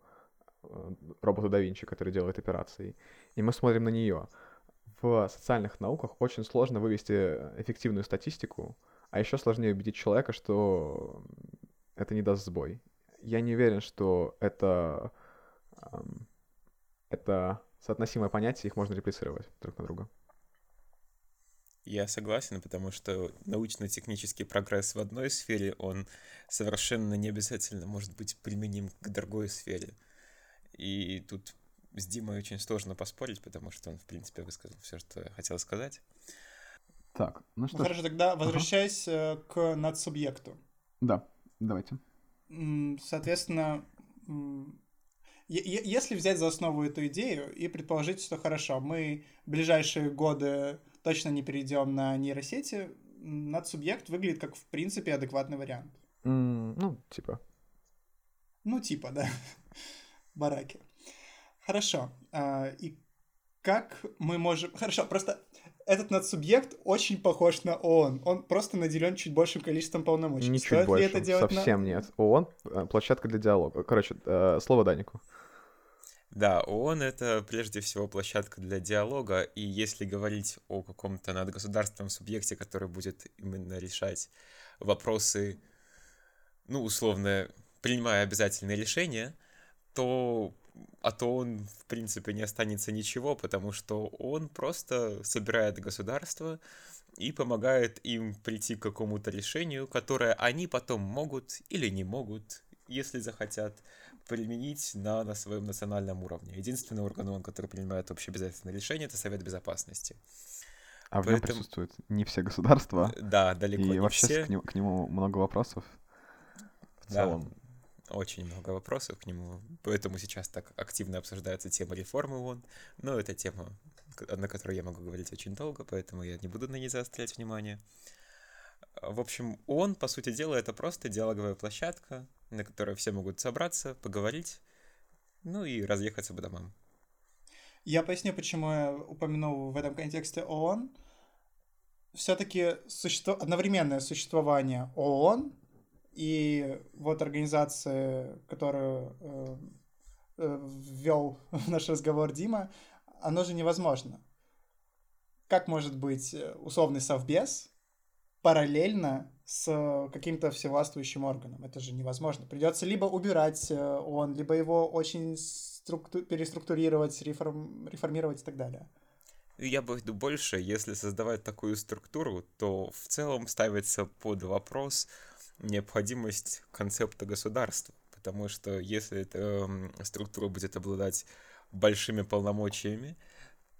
э, роботу да Винчи, который делает операции, и мы смотрим на нее. В социальных науках очень сложно вывести эффективную статистику, а еще сложнее убедить человека, что это не даст сбой. Я не уверен, что это, это соотносимое понятие, их можно реплицировать друг на друга. Я согласен, потому что научно-технический прогресс в одной сфере, он совершенно не обязательно может быть применим к другой сфере. И тут с Димой очень сложно поспорить, потому что он, в принципе, высказал все, что я хотел сказать. Так, ну что ж, хорошо, тогда возвращаясь э, к надсубъекту. да, давайте. Соответственно, если взять за основу эту идею и предположить, что хорошо, мы в ближайшие годы точно не перейдем на нейросети, надсубъект выглядит как, в принципе, адекватный вариант. М, Ну, типа, Ну, типа, да. Бараки. Хорошо. а, И как мы можем... Хорошо, просто этот надсубъект очень похож на ООН. Он просто наделен чуть большим количеством полномочий. не чуть Стоит больше, это делать на- совсем нет. ООН э, — площадка для диалога. Короче, э, слово Данику. Да, ООН — это прежде всего площадка для диалога, и если говорить о каком-то надгосударственном субъекте, который будет именно решать вопросы, ну, условно, принимая обязательные решения, то от ООН, в принципе, не останется ничего, потому что он просто собирает государства и помогает им прийти к какому-то решению, которое они потом могут или не могут, если захотят, применить на, на своем национальном уровне. Единственный орган ООН, который принимает общеобязательные решения, это Совет Безопасности. А в нем Поэтому- присутствуют не все государства, Да, далеко и не вообще все. к нему, к нему много вопросов. В Да, целом. Очень много вопросов к нему, поэтому сейчас так активно обсуждается тема реформы ООН, но это тема, на которой я могу говорить очень долго, поэтому я не буду на ней заострять внимание. В общем, ООН, по сути дела, это просто диалоговая площадка, на которой все могут собраться, поговорить, ну и разъехаться по домам. Я поясню, почему я упомянул в этом контексте ООН. Все-таки существо... одновременное существование ООН и вот организации, которую э, э, ввел в наш разговор Дима, оно же невозможно. Как может быть э, условный совбез параллельно с каким-то всевластвующим органом? Это же невозможно. Придется либо убирать э, ООН, либо его очень структу- переструктурировать, реформ... реформировать и так далее. И Я бы иду больше, если создавать такую структуру, то в целом ставится под вопрос необходимость концепта государства. Потому что если эта м, структура будет обладать большими полномочиями,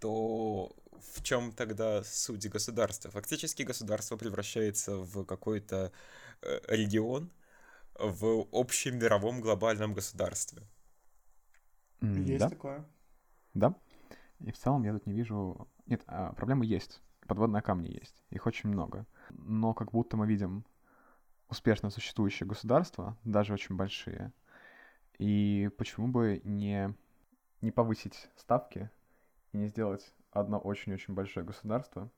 то в чем тогда суть государства? Фактически государство превращается в какой-то э, регион в общем мировом глобальном государстве. Есть да, такое. да. И в целом я тут не вижу... Нет, а, проблемы есть. Подводные камни есть. Их очень много. Но как будто мы видим успешно существующие государства, даже очень большие. И почему бы не, не повысить ставки и не сделать одно очень-очень большое государство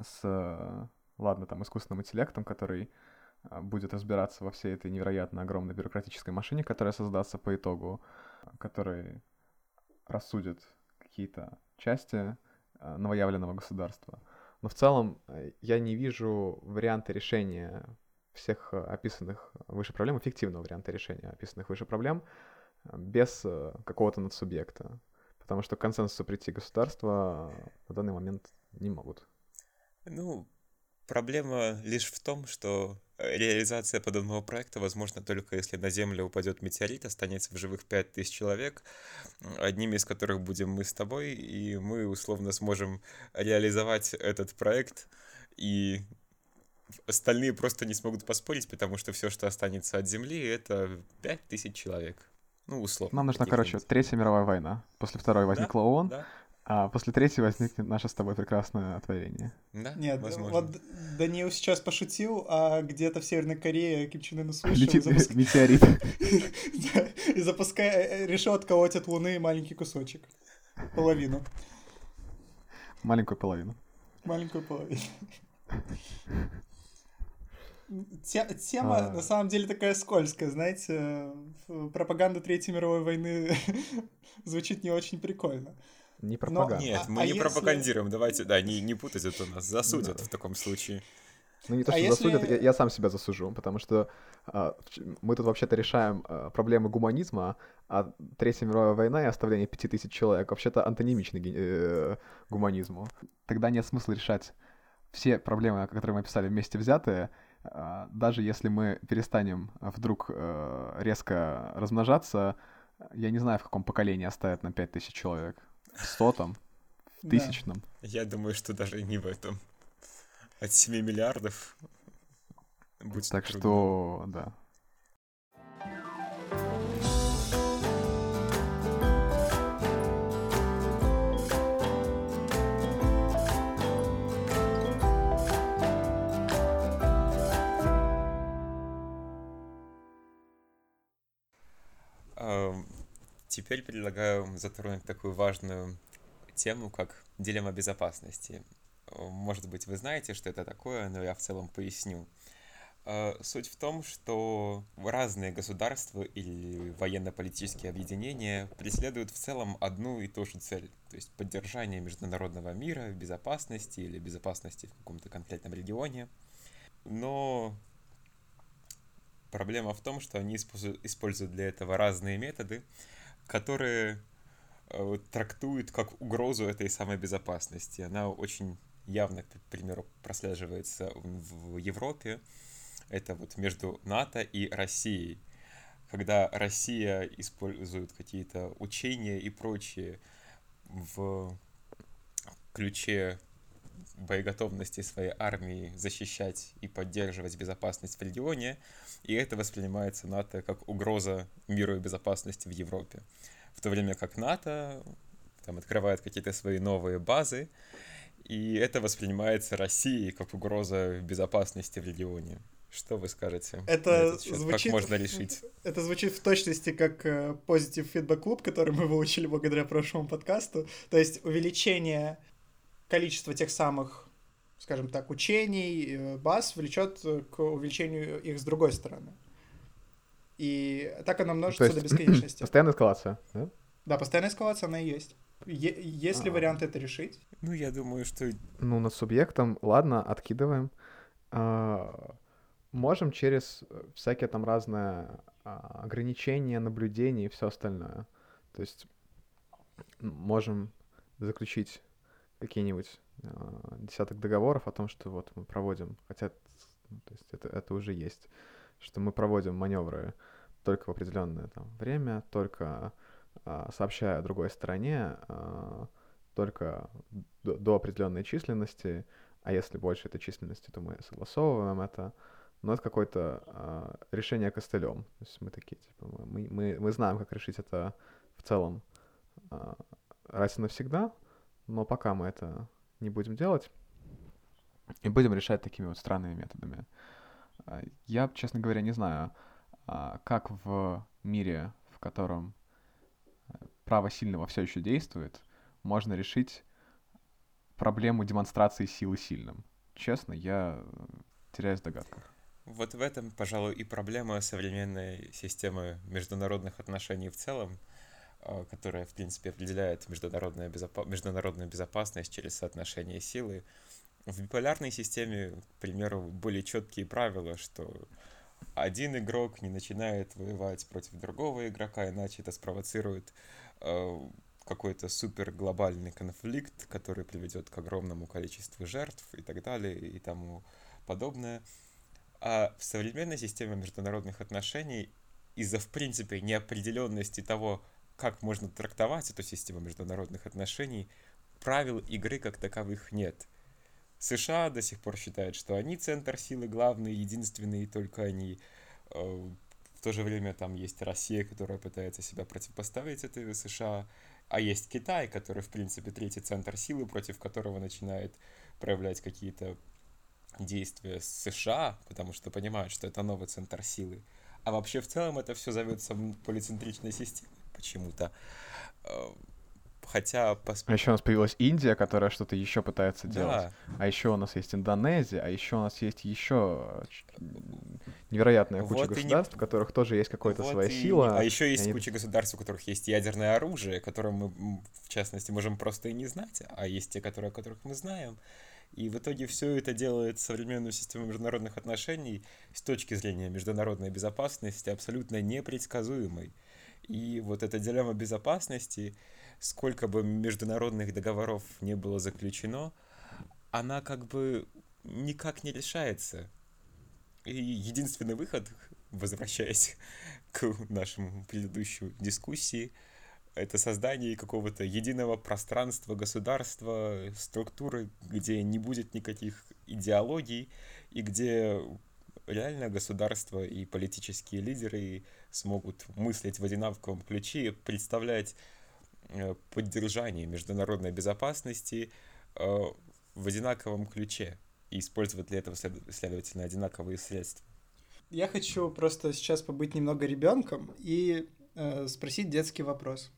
с э, ладно, там, искусственным интеллектом, который а, будет разбираться во всей этой невероятно огромной бюрократической машине, которая создастся по итогу, который рассудит какие-то части а, новоявленного государства. Но в целом э, я не вижу варианта решения всех э, описанных выше проблем, эффективного варианта решения описанных выше проблем э, без какого-то надсубъекта. Потому что к консенсусу прийти государства на данный момент не могут. Ну, проблема лишь в том, что реализация подобного проекта возможна только если на Землю упадет метеорит, останется в живых 5000 человек, одними из которых будем мы с тобой, и мы условно сможем реализовать этот проект, и остальные просто не смогут поспорить, потому что все, что останется от Земли, это 5000 человек. Ну, условно. Нам нужна, короче, Третья мировая война. После Второй возникла да? ООН, да? А после третьей возникнет наше с тобой прекрасное творение. Да, Нет, возможно. вот Даниил сейчас пошутил, а где-то в Северной Корее Ким Чен Ын услышал... Летит запуск... метеорит. И запуская... Э, решил отколоть от Луны маленький кусочек. Половину. Маленькую половину. Маленькую половину. Тема а... на самом деле такая скользкая, знаете, пропаганда Третьей мировой войны звучит не очень прикольно. Не пропаганда. Но, нет, а, мы а не если... пропагандируем, давайте, да, не, не путать это у нас, засудят да. в таком случае. Ну не то, а что а засудят, если... я, я сам себя засужу, потому что а, мы тут вообще-то решаем а, проблемы гуманизма, а Третья мировая война и оставление пяти тысяч человек вообще-то антонимичны э, гуманизму. Тогда нет смысла решать все проблемы, которые мы описали вместе взятые, а, даже если мы перестанем вдруг э, резко размножаться, я не знаю, в каком поколении оставят на пять тысяч человек в сотом, в тысячном. Я думаю, что даже не в этом. От 7 миллиардов будет Так трудно. что, да. Теперь предлагаю затронуть такую важную тему, как дилемма безопасности. Может быть, вы знаете, что это такое, но я в целом поясню. Э, суть в том, что разные государства или военно-политические объединения преследуют в целом одну и ту же цель, то есть поддержание международного мира, безопасности или безопасности в каком-то конкретном регионе. Но проблема в том, что они используют для этого разные методы, которые э, трактуют как угрозу этой самой безопасности. Она очень явно, к примеру, прослеживается в Европе. Это вот между НАТО и Россией. Когда Россия использует какие-то учения и прочие в ключе боеготовности своей армии защищать и поддерживать безопасность в регионе, и это воспринимается НАТО как угроза миру и безопасности в Европе. В то время как НАТО там открывает какие-то свои новые базы, и это воспринимается Россией как угроза безопасности в регионе. Что вы скажете? Это звучит, как можно решить? Это звучит в точности как э, Positive Feedback Club, который мы выучили благодаря прошлому подкасту. То есть увеличение количества тех самых, скажем так, учений, э, баз влечет к увеличению их с другой стороны. И так она множится есть, до бесконечности. Постоянная эскалация, да? Да, постоянная эскалация, она и есть. Е- есть ли а. вариант это решить? Ну, я думаю, что... Ну, над субъектом, ладно, откидываем. А, можем через всякие там разные а, ограничения, наблюдения и все остальное. То есть можем заключить какие-нибудь э, десяток договоров о том, что вот мы проводим, хотя ну, то есть это, это уже есть, что мы проводим маневры только в определенное там, время, только э, сообщая другой стороне, э, только до, до определенной численности, а если больше этой численности, то мы согласовываем это. Но это какое-то э, решение костылем. То есть мы такие, типа, мы, мы, мы знаем, как решить это в целом э, раз и навсегда, но пока мы это не будем делать и будем решать такими вот странными методами. А, я, честно говоря, не знаю, а, как в мире, в котором э, право сильного все еще действует, можно решить проблему демонстрации силы сильным. честно, я теряюсь в догадках. Вот в этом, пожалуй, и проблема современной системы международных отношений в целом, а, которая, в принципе, определяет международную, безопа- международную безопасность через соотношение силы. В биполярной системе, к примеру, более четкие правила, что один игрок не начинает воевать против другого игрока, иначе это спровоцирует э, какой-то супер глобальный конфликт, который приведет к огромному количеству жертв и так далее и тому подобное. А в современной системе международных отношений из-за, в принципе, неопределенности того, как можно трактовать эту систему международных отношений, правил игры как таковых нет. США до сих пор считают, что они центр силы главный, единственный, и только они. Э, в то же время там есть Россия, которая пытается себя противопоставить этой США, а есть Китай, который, в принципе, третий центр силы, против которого начинает проявлять какие-то действия США, потому что понимают, что это новый центр силы. А вообще в целом это все зовется полицентричной системой почему-то. Э, хотя... Пос... А еще у нас появилась Индия, которая что-то еще пытается делать. Да. А еще у нас есть Индонезия, а еще у нас есть еще невероятная куча вот государств, не... у которых тоже есть какая-то вот своя и... сила. А еще есть они... куча государств, у которых есть ядерное оружие, которое мы, в частности, можем просто и не знать, а есть те, которые, о которых мы знаем. И в итоге все это делает современную систему международных отношений с точки зрения международной безопасности абсолютно непредсказуемой. И вот эта дилемма безопасности, сколько бы международных договоров не было заключено, она как бы никак не решается. И единственный выход, возвращаясь к нашему предыдущей дискуссии, это создание какого-то единого пространства государства, структуры, где не будет никаких идеологий, и где реально государство и политические лидеры смогут мыслить в одинаковом ключе, представлять э, поддержание международной безопасности э, в одинаковом ключе и использовать для этого, следовательно, одинаковые средства. Я хочу просто сейчас побыть немного ребенком и э, спросить детский вопрос.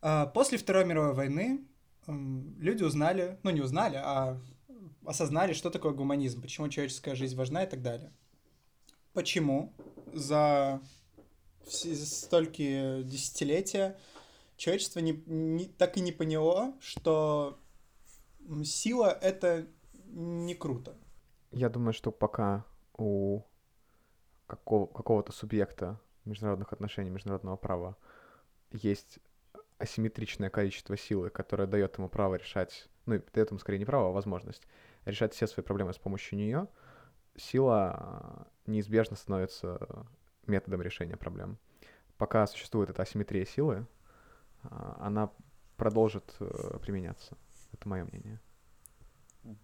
Э, после Второй мировой войны люди узнали, ну не узнали, а осознали, что такое гуманизм, почему человеческая жизнь важна и так далее. Почему за столько десятилетия человечество не, не, так и не поняло, что сила — это не круто. Я думаю, что пока у какого, какого-то субъекта международных отношений, международного права есть асимметричное количество силы, которое дает ему право решать, ну, дает ему скорее не право, а возможность решать все свои проблемы с помощью нее, сила неизбежно становится методом решения проблем. Пока существует эта асимметрия силы, а, она продолжит э, применяться. Это мое мнение.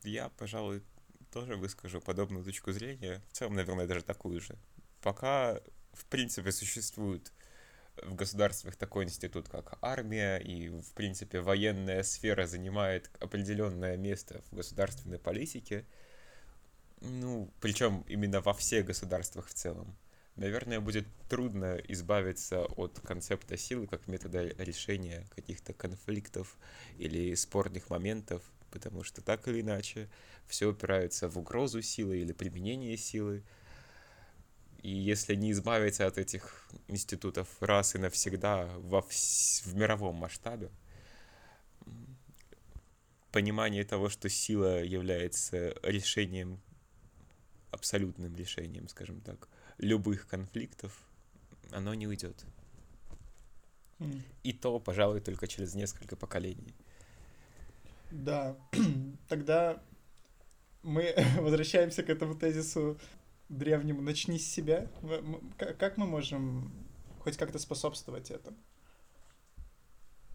Я, пожалуй, тоже выскажу подобную точку зрения. В целом, наверное, даже такую же. Пока, в принципе, существует в государствах такой институт, как армия, и, в принципе, военная сфера занимает определенное место в государственной политике, ну, причем именно во всех государствах в целом наверное, будет трудно избавиться от концепта силы как метода решения каких-то конфликтов или спорных моментов, потому что так или иначе все упирается в угрозу силы или применение силы. И если не избавиться от этих институтов раз и навсегда во вс- в мировом масштабе, понимание того, что сила является решением, абсолютным решением, скажем так, любых конфликтов, оно не уйдет. Mm. И то, пожалуй, только через несколько поколений. Да, тогда мы возвращаемся к этому тезису древнему «начни с себя». Как мы можем хоть как-то способствовать этому?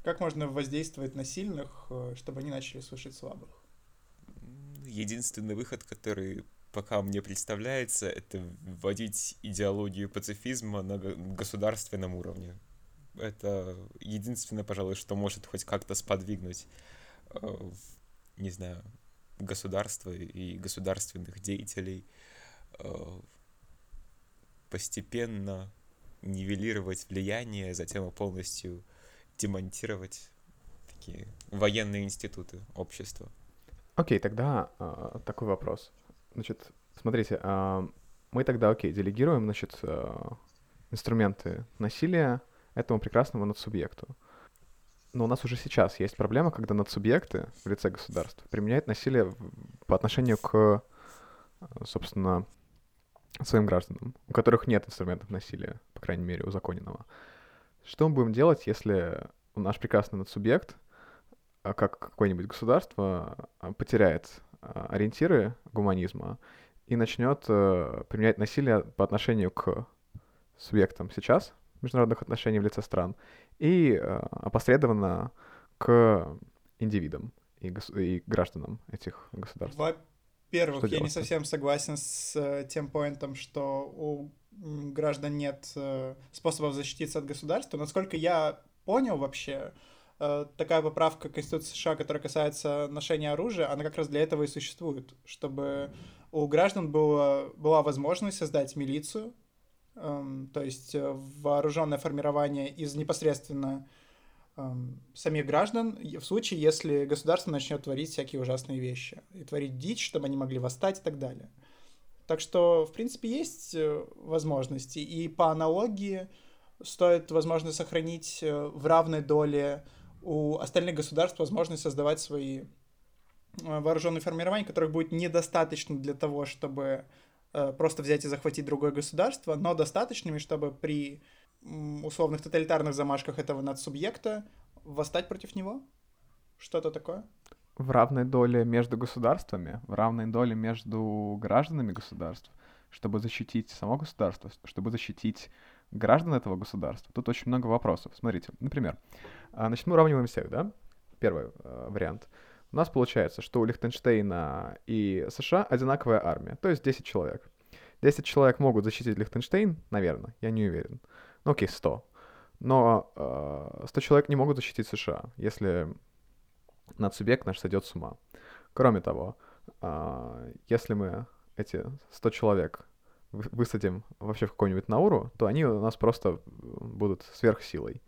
Как можно воздействовать на сильных, э, чтобы они начали слушать слабых? Единственный выход, который пока мне представляется, это вводить идеологию пацифизма на государственном уровне. Это единственное, пожалуй, что может хоть как-то сподвигнуть, э, не знаю, государство и государственных деятелей э, постепенно нивелировать влияние, затем полностью демонтировать такие военные институты общества. Окей, тогда а, такой вопрос. Значит, смотрите, а, мы тогда, окей, делегируем, значит, а, инструменты насилия этому прекрасному надсубъекту. Но у нас уже сейчас есть проблема, когда надсубъекты в лице государства применяют насилие по отношению к, собственно, своим гражданам, у которых нет инструментов насилия, по крайней мере, узаконенного. Что мы будем делать, если наш прекрасный надсубъект, а, как какое-нибудь государство, а, потеряет ориентиры гуманизма и начнет э, применять насилие по отношению к субъектам сейчас международных отношений в лице стран и опосредованно к индивидам и, гос- и гражданам этих государств. Во-первых, я не совсем согласен с э, тем поинтом, что у граждан нет э, способов защититься от государства. Насколько я понял вообще, э, такая поправка Конституции США, которая касается ношения оружия, она как раз для этого и существует, чтобы у граждан было, была возможность создать милицию, эм, то есть э, вооруженное формирование из непосредственно эм, самих граждан в случае, если государство начнет творить всякие ужасные вещи и творить дичь, чтобы они могли восстать и так далее. Так что, в принципе, есть э, возможности. И по аналогии стоит, возможно, сохранить э, в равной доле у остальных государств возможность создавать свои э, вооруженные формирования, которых будет недостаточно для того, чтобы просто взять и захватить другое государство, но достаточными, чтобы при условных тоталитарных замашках этого надсубъекта восстать против него? Что-то такое? в равной доле между государствами, в равной доле между гражданами государств, чтобы защитить само государство, чтобы защитить граждан этого государства. Тут очень много вопросов. Смотрите, например, а, значит, мы уравниваем всех, да? Первый э, вариант. У нас получается, что у Лихтенштейна и США одинаковая армия, то есть 10 человек. 10 человек могут защитить Лихтенштейн, наверное, я не уверен. Ну окей, 100. Но э, 100 человек не могут защитить США, если надсубъект наш сойдет с ума. Кроме того, а, если мы эти 100 человек высадим вообще в какую-нибудь Науру, то они у нас просто будут сверхсилой.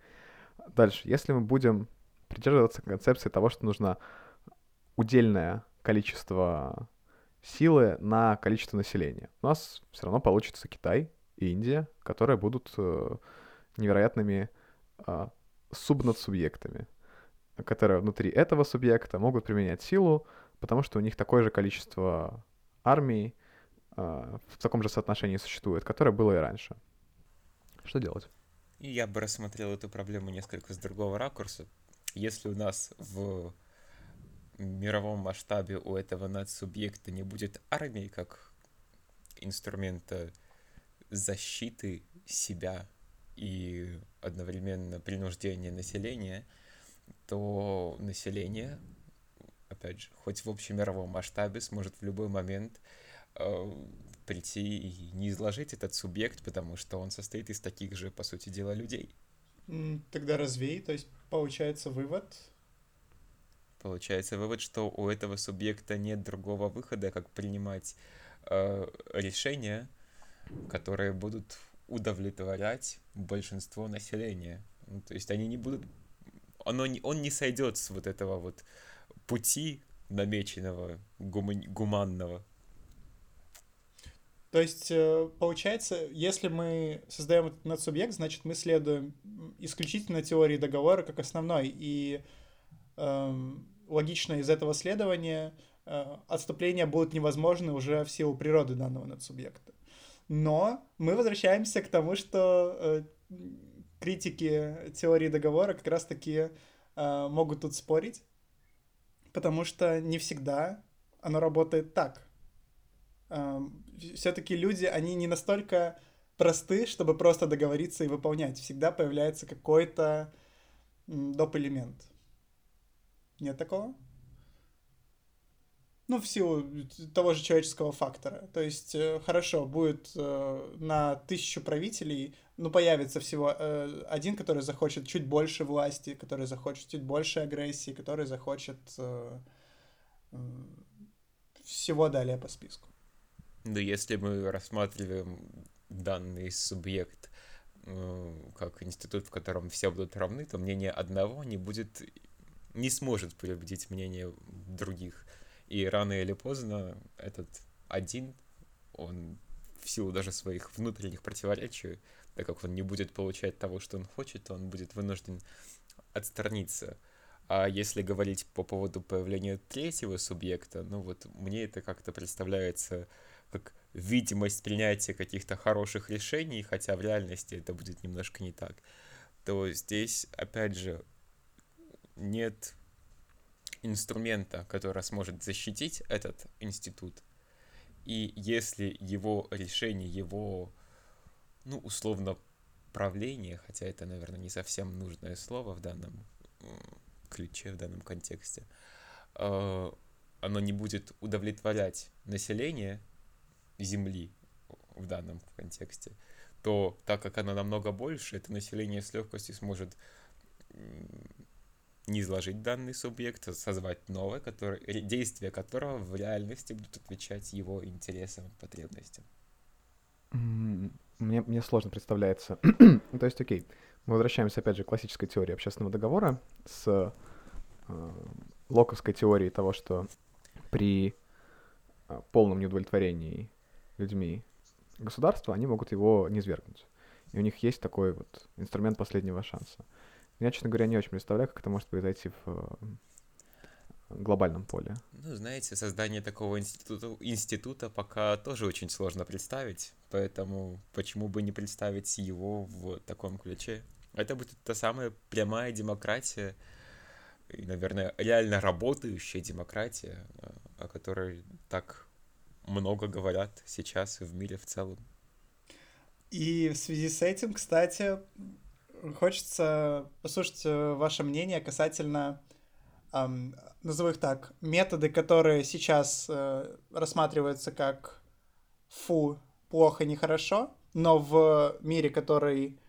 Дальше, если мы будем придерживаться концепции того, что нужно удельное количество силы на количество населения, у нас все равно получится Китай и Индия, которые будут э, невероятными э, субнадсубъектами которые внутри этого субъекта могут применять силу, потому что у них такое же количество армий э, в таком же соотношении существует, которое было и раньше. Что делать? Я бы рассмотрел эту проблему несколько с другого ракурса. Если у нас в мировом масштабе у этого надсубъекта не будет армии как инструмента защиты себя и одновременно принуждения населения, то население, опять же, хоть в общемировом масштабе, сможет в любой момент прийти и не изложить этот субъект, потому что он состоит из таких же, по сути дела, людей. Тогда развей, то есть получается вывод. Получается вывод, что у этого субъекта нет другого выхода, как принимать э, решения, которые будут удовлетворять большинство населения. Ну, то есть они не будут оно не, он не сойдет с вот этого вот пути намеченного, гуман, гуманного. То есть, э, получается, если мы создаем этот надсубъект, значит, мы следуем исключительно теории договора как основной. И эм, логично из этого следования э, отступления будут невозможны уже в силу природы данного надсубъекта. Но мы возвращаемся к тому, что э, критики теории договора как раз-таки э, могут тут спорить, потому что не всегда оно работает так. Э, все-таки люди, они не настолько просты, чтобы просто договориться и выполнять. Всегда появляется какой-то доп. элемент. Нет такого? Ну, в силу того же человеческого фактора. То есть, э, хорошо, будет э, на тысячу правителей, ну, появится всего э, один, который захочет чуть больше власти, который захочет чуть больше агрессии, который захочет всего далее по списку. Ну, если мы рассматриваем данный субъект как институт, в котором все будут равны, то мнение одного не будет, не сможет переубедить мнение других И рано или поздно этот один, он в силу даже своих внутренних противоречий, так как он не будет получать того, что он хочет, то он будет вынужден отстраниться. А если говорить по поводу появления третьего субъекта, ну вот мне это как-то представляется как видимость принятия каких-то хороших решений, хотя в реальности это будет немножко не так, то здесь, опять же, нет инструмента, который сможет защитить этот институт. И если его решение, его, ну, условно, правление, хотя это, наверное, не совсем нужное слово в данном ключе, в данном контексте, э, оно не будет удовлетворять население Земли в данном контексте, то так как оно намного больше, это население с легкостью сможет не изложить данный субъект, а созвать новое, который, действия которого в реальности будут отвечать его интересам, потребностям. Мне, мне сложно представляется. То есть, окей, мы возвращаемся опять же к классической теории общественного договора с э, локовской теорией того, что при э, полном неудовлетворении людьми государства, они могут его не свергнуть. И у них есть такой вот инструмент последнего шанса. Я, честно говоря, не очень представляю, как это может произойти в э, глобальном поле. Ну, знаете, создание такого института, института пока тоже очень сложно представить, поэтому почему бы не представить его в таком ключе? Это будет та самая прямая демократия, и, наверное, реально работающая демократия, э, о которой так много говорят сейчас в мире в целом. И в связи с этим, кстати, хочется послушать э, ваше мнение касательно, эм, назову их так, методы, которые сейчас э, рассматриваются как фу, плохо, нехорошо, но в мире, который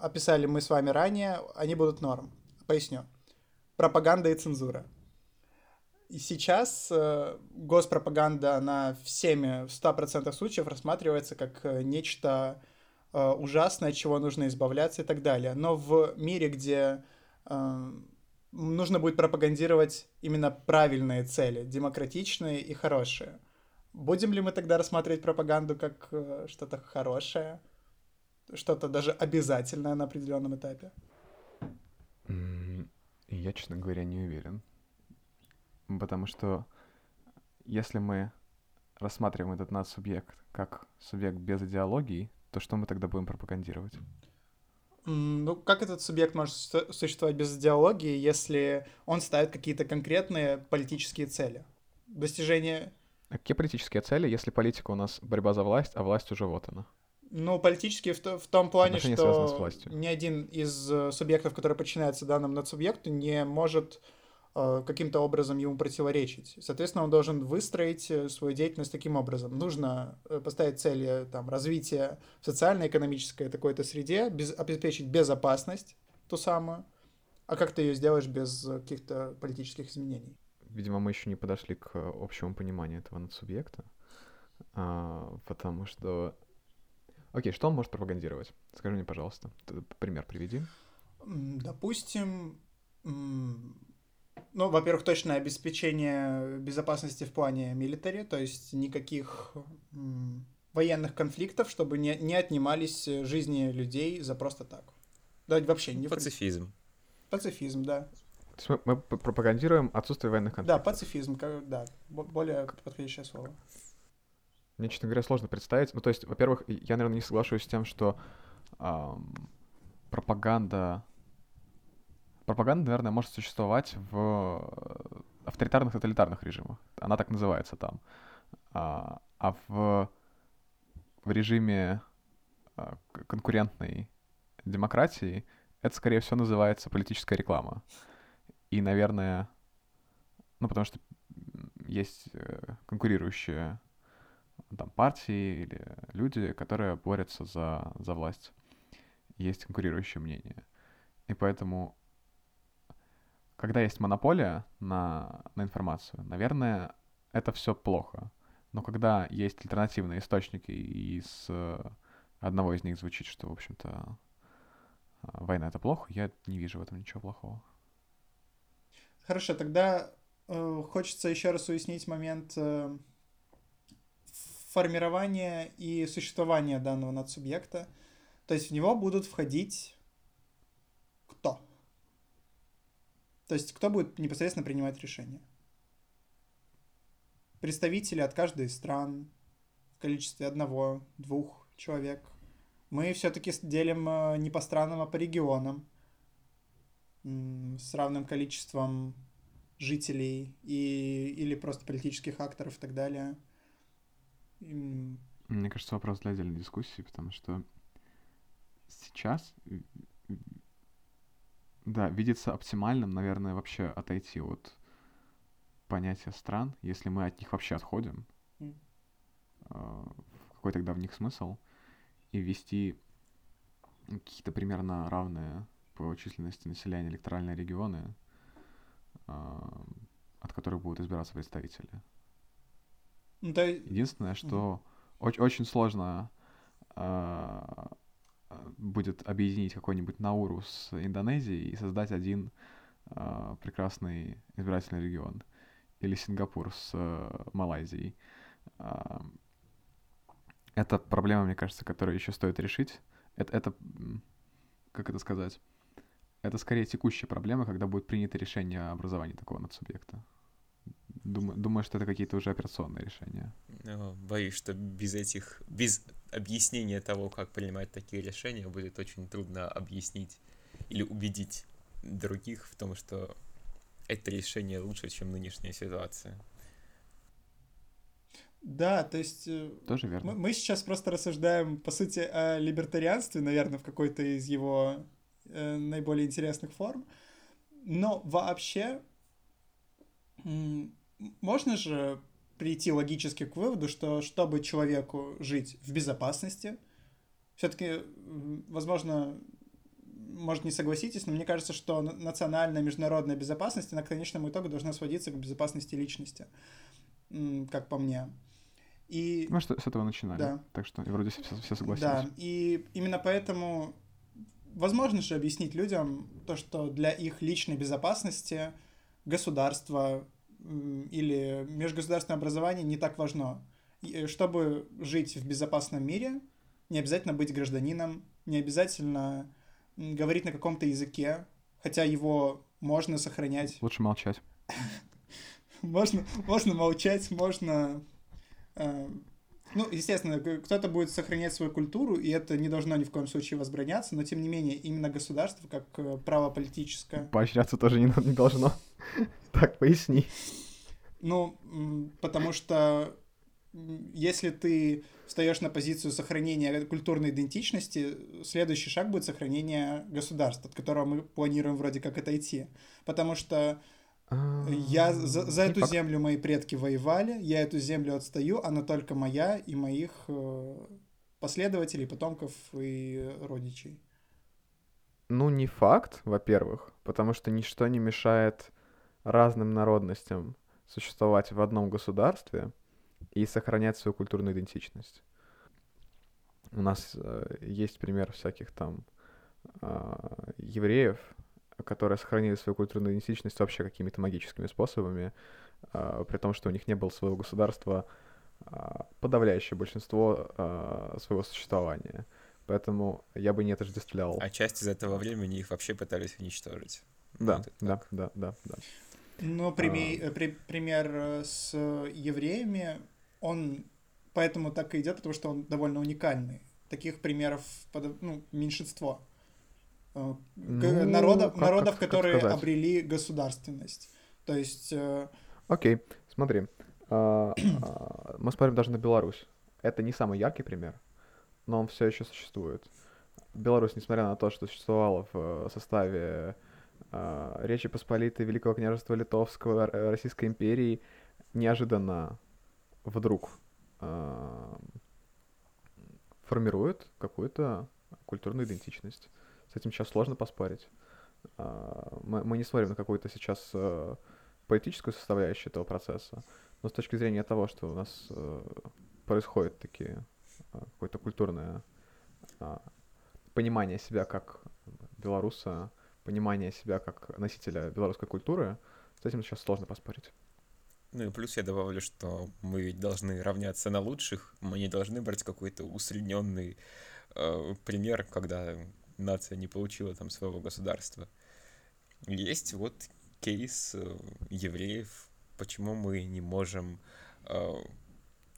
описали мы с вами ранее, они будут норм. Поясню. Пропаганда и цензура. И сейчас э, госпропаганда, она всеми в 100% случаев рассматривается как э, нечто э, ужасное, от чего нужно избавляться и так далее. Но в мире, где нужно будет пропагандировать именно правильные цели, демократичные и хорошие, будем ли мы тогда рассматривать пропаганду как что-то хорошее, что-то даже обязательное на определенном этапе? Я, честно говоря, не уверен. Потому что если мы рассматриваем этот наш субъект как субъект без идеологии, то что мы тогда будем пропагандировать? Ну, как этот субъект может существовать без идеологии, если он ставит какие-то конкретные политические цели? Достижение... А какие политические цели, если политика у нас борьба за власть, а власть уже вот она? Ну, политические в, в том плане, что ни один из э, субъектов, который подчиняется данному надсубъекту, не может каким-то образом ему противоречить. Соответственно, он должен выстроить э, свою деятельность таким образом. Нужно э, поставить цели там, развития социально-экономической такой-то среде, без, обеспечить безопасность, ту самую. А как ты ее сделаешь без каких-то политических изменений? Видимо, мы еще не подошли к общему пониманию этого надсубъекта, а, потому что... Окей, что он может пропагандировать? Скажи мне, пожалуйста, пример приведи. Допустим, ну, во-первых, точное обеспечение безопасности в плане милитари, то есть никаких военных конфликтов, чтобы не, не отнимались жизни людей за просто так. Да, вообще не... Пацифизм. Пацифизм, да. То есть мы, мы пропагандируем отсутствие военных конфликтов. Да, пацифизм, да, более подходящее слово. Мне, честно говоря, сложно представить. Ну, то есть, во-первых, я, наверное, не соглашусь с тем, что эм, пропаганда пропаганда, наверное, может существовать в э, авторитарных тоталитарных режимах. Она так называется там. А, а в, в режиме а, конкурентной демократии это, скорее всего, называется политическая реклама. И, наверное, ну, потому что есть э, конкурирующие там партии или люди, которые борются за, за власть. Есть конкурирующее мнение. И поэтому когда есть монополия на, на информацию, наверное, это все плохо. Но когда есть альтернативные источники, и с одного из них звучит, что, в общем-то, война — это плохо, я не вижу в этом ничего плохого. Хорошо, тогда э, хочется еще раз уяснить момент э, формирования и существования данного надсубъекта. То есть в него будут входить кто? То есть кто будет непосредственно принимать решения? Представители от каждой из стран в количестве одного, двух человек. Мы все-таки делим э, не по странам, а по регионам с равным количеством жителей и, или просто политических акторов и так далее. Мне кажется, вопрос для отдельной дискуссии, потому что сейчас, да, видится оптимальным, наверное, вообще отойти от понятия стран, если мы от них вообще отходим. Mm. Какой тогда в них смысл? И ввести какие-то примерно равные по численности населения электоральные регионы, а, от которых будут избираться представители. Ну, да... Единственное, что mm-hmm. очень, очень сложно э, будет объединить какой-нибудь Науру с Индонезией и создать один э, прекрасный избирательный регион. Или Сингапур с э, Малайзией. Э, это проблема, мне кажется, которую еще стоит решить. Это, это, как это сказать? Это скорее текущая проблема, когда будет принято решение о образовании такого надсубъекта. Думаю, думаю, что это какие-то уже операционные решения. Ну, боюсь, что без этих, без объяснения того, как принимать такие решения, будет очень трудно объяснить или убедить других в том, что это решение лучше, чем нынешняя ситуация. Да, то есть... Э, Тоже верно. Мы, мы сейчас просто рассуждаем, по сути, о либертарианстве, наверное, в какой-то из его э, наиболее интересных форм. Но вообще можно же прийти логически к выводу, что чтобы человеку жить в безопасности, все-таки, возможно, может, не согласитесь, но мне кажется, что национальная международная безопасность, она к конечному итогу должна сводиться к безопасности личности, как по мне. И... Мы что с этого начинали, да. так что вроде все, все согласились. Да, и именно поэтому возможно же объяснить людям то, что для их личной безопасности государство или межгосударственное образование не так важно. И чтобы жить в безопасном мире, не обязательно быть гражданином, не обязательно говорить на каком-то языке, хотя его можно сохранять. Лучше молчать. Можно, можно молчать, можно э, ну, естественно, кто-то будет сохранять свою культуру, и это не должно ни в коем случае возбраняться, но тем не менее, именно государство, как э, право политическое... Поощряться тоже не, не должно. Так, поясни. Ну, потому что если ты встаешь на позицию сохранения культурной идентичности, следующий шаг будет сохранение государства, от которого мы планируем вроде как отойти. Потому что я за, за эту землю мои предки воевали, я эту землю отстаю, она только моя и моих э, последователей, потомков и родичей. Ну, не факт, во-первых, потому что ничто не мешает разным народностям существовать в одном государстве и сохранять свою культурную идентичность. У нас э, есть пример всяких там э, евреев, которые сохранили свою культурную идентичность вообще какими-то магическими способами, э, при том, что у них не было своего государства э, подавляющее большинство э, своего существования. Поэтому я бы не отождествлял. А часть из этого времени их вообще пытались уничтожить. Да, вот да, да, да, да. Ну, прими, а... при, пример э, с евреями, он поэтому так и идет, потому что он довольно уникальный. Таких примеров ну, меньшинство. Э, ну, народов, народов как, которые как обрели государственность. То есть... Э, Окей, смотри. А, а, мы смотрим даже на Беларусь. Это не самый яркий пример, но он все еще существует. Беларусь, несмотря на то, что существовала в составе э, Речи Посполитой, Великого княжества Литовского, Российской империи, неожиданно вдруг формирует какую-то культурную идентичность. С этим сейчас сложно поспорить. Э, мы, мы не смотрим на какую-то сейчас э, политическую составляющую этого процесса, но с точки зрения того, что у нас э, происходит такие э, какое-то культурное э, понимание себя как белоруса, понимание себя как носителя белорусской культуры, С этим сейчас сложно поспорить. Ну и плюс я добавлю, что мы ведь должны равняться на лучших, мы не должны брать какой-то усредненный э, пример, когда нация не получила там своего государства. Есть вот кейс э, евреев, почему мы не можем э,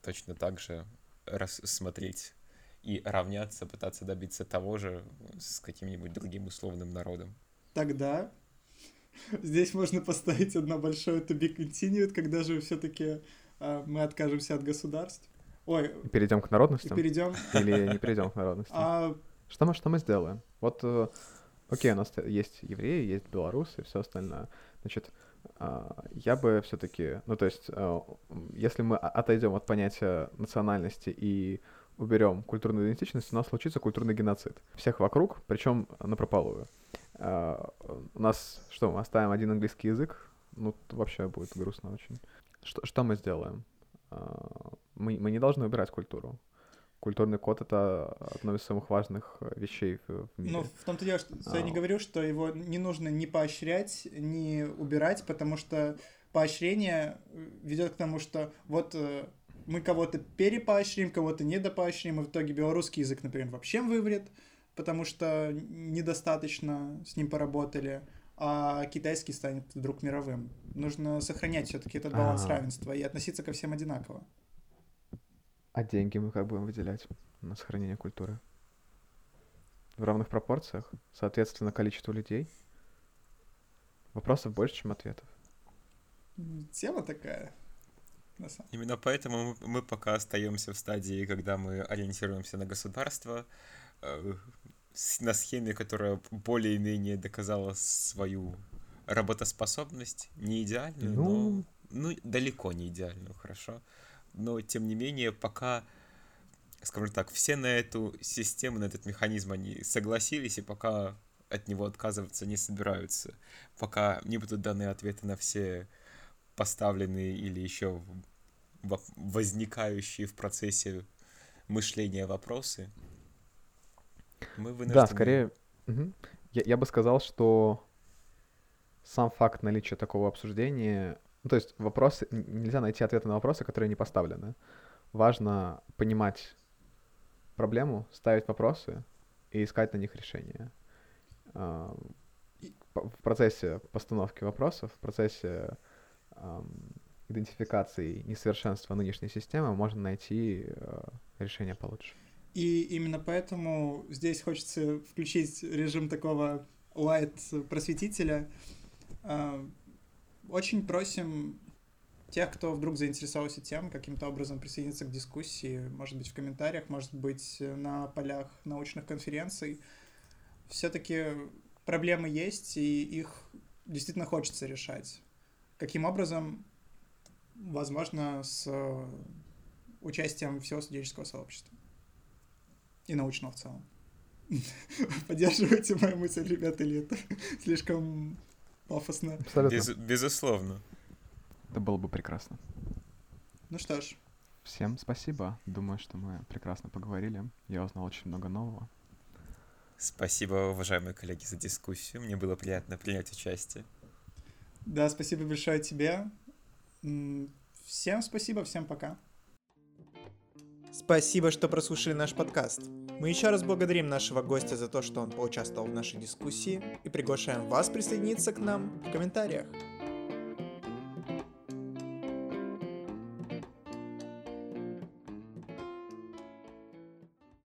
точно так же рассмотреть и равняться, пытаться добиться того же с каким-нибудь другим условным народом. Тогда здесь можно поставить одно большое to be continued, когда же все-таки э, мы откажемся от государств. Ой. И перейдем к народности. перейдем. Или не перейдем к народности. А... Что мы, что мы сделаем? Вот, э, окей, у нас есть евреи, есть белорусы и все остальное. Значит, а, я бы все-таки, ну то есть, э, если мы отойдем от понятия национальности и уберем культурную идентичность, у нас случится культурный геноцид. Всех вокруг, причем на прополую. А, у нас что, мы оставим один английский язык? Ну, вообще будет грустно очень. Что, что мы сделаем? А, мы, мы не должны убирать культуру. Культурный код — это одно из самых важных вещей в, в мире. Ну, в том-то дело, что а... я не говорю, что его не нужно ни поощрять, ни убирать, потому что поощрение ведет к тому, что вот э, мы кого-то перепоощрим, кого-то недопоощрим, и в итоге белорусский язык, например, вообще выврет, потому что недостаточно с ним поработали, а китайский станет вдруг мировым. Нужно сохранять все-таки этот баланс А-а-а. равенства и относиться ко всем одинаково. А деньги мы как будем выделять на сохранение культуры? В равных пропорциях, соответственно, количеству людей? Вопросов больше, чем ответов. Тема такая. Именно поэтому мы пока остаемся в стадии, когда мы ориентируемся на государство, э, на схеме, которая более-менее доказала свою работоспособность, не идеальную, ну... но ну, далеко не идеальную, хорошо. Но, тем не менее, пока, скажем так, все на эту систему, на этот механизм, они согласились, и пока от него отказываться не собираются, пока не будут даны ответы на все поставленные или еще возникающие в процессе мышления вопросы, мы вынуждены... Да, скорее, угу. я, я бы сказал, что сам факт наличия такого обсуждения, ну, то есть вопросы, нельзя найти ответы на вопросы, которые не поставлены. Важно понимать проблему, ставить вопросы и искать на них решения. А, в процессе постановки вопросов, в процессе идентификации несовершенства нынешней системы можно найти э, решение получше. И именно поэтому здесь хочется включить режим такого light просветителя. Э, очень просим тех, кто вдруг заинтересовался тем, каким-то образом присоединиться к дискуссии, может быть, в комментариях, может быть, на полях научных конференций. Все-таки проблемы есть, и их действительно хочется решать. Каким образом возможно, с э, участием всего студенческого сообщества и научного в целом. Поддерживайте мою мысль, ребята, или это слишком пафосно? Без, безусловно. Это было бы прекрасно. Ну что ж. Всем спасибо. Думаю, что мы прекрасно поговорили. Я узнал очень много нового. Спасибо, уважаемые коллеги, за дискуссию. Мне было приятно принять участие. Да, спасибо большое тебе. Всем спасибо, всем пока. Спасибо, что прослушали наш подкаст. Мы еще раз благодарим нашего гостя за то, что он поучаствовал в нашей дискуссии и приглашаем вас присоединиться к нам в комментариях.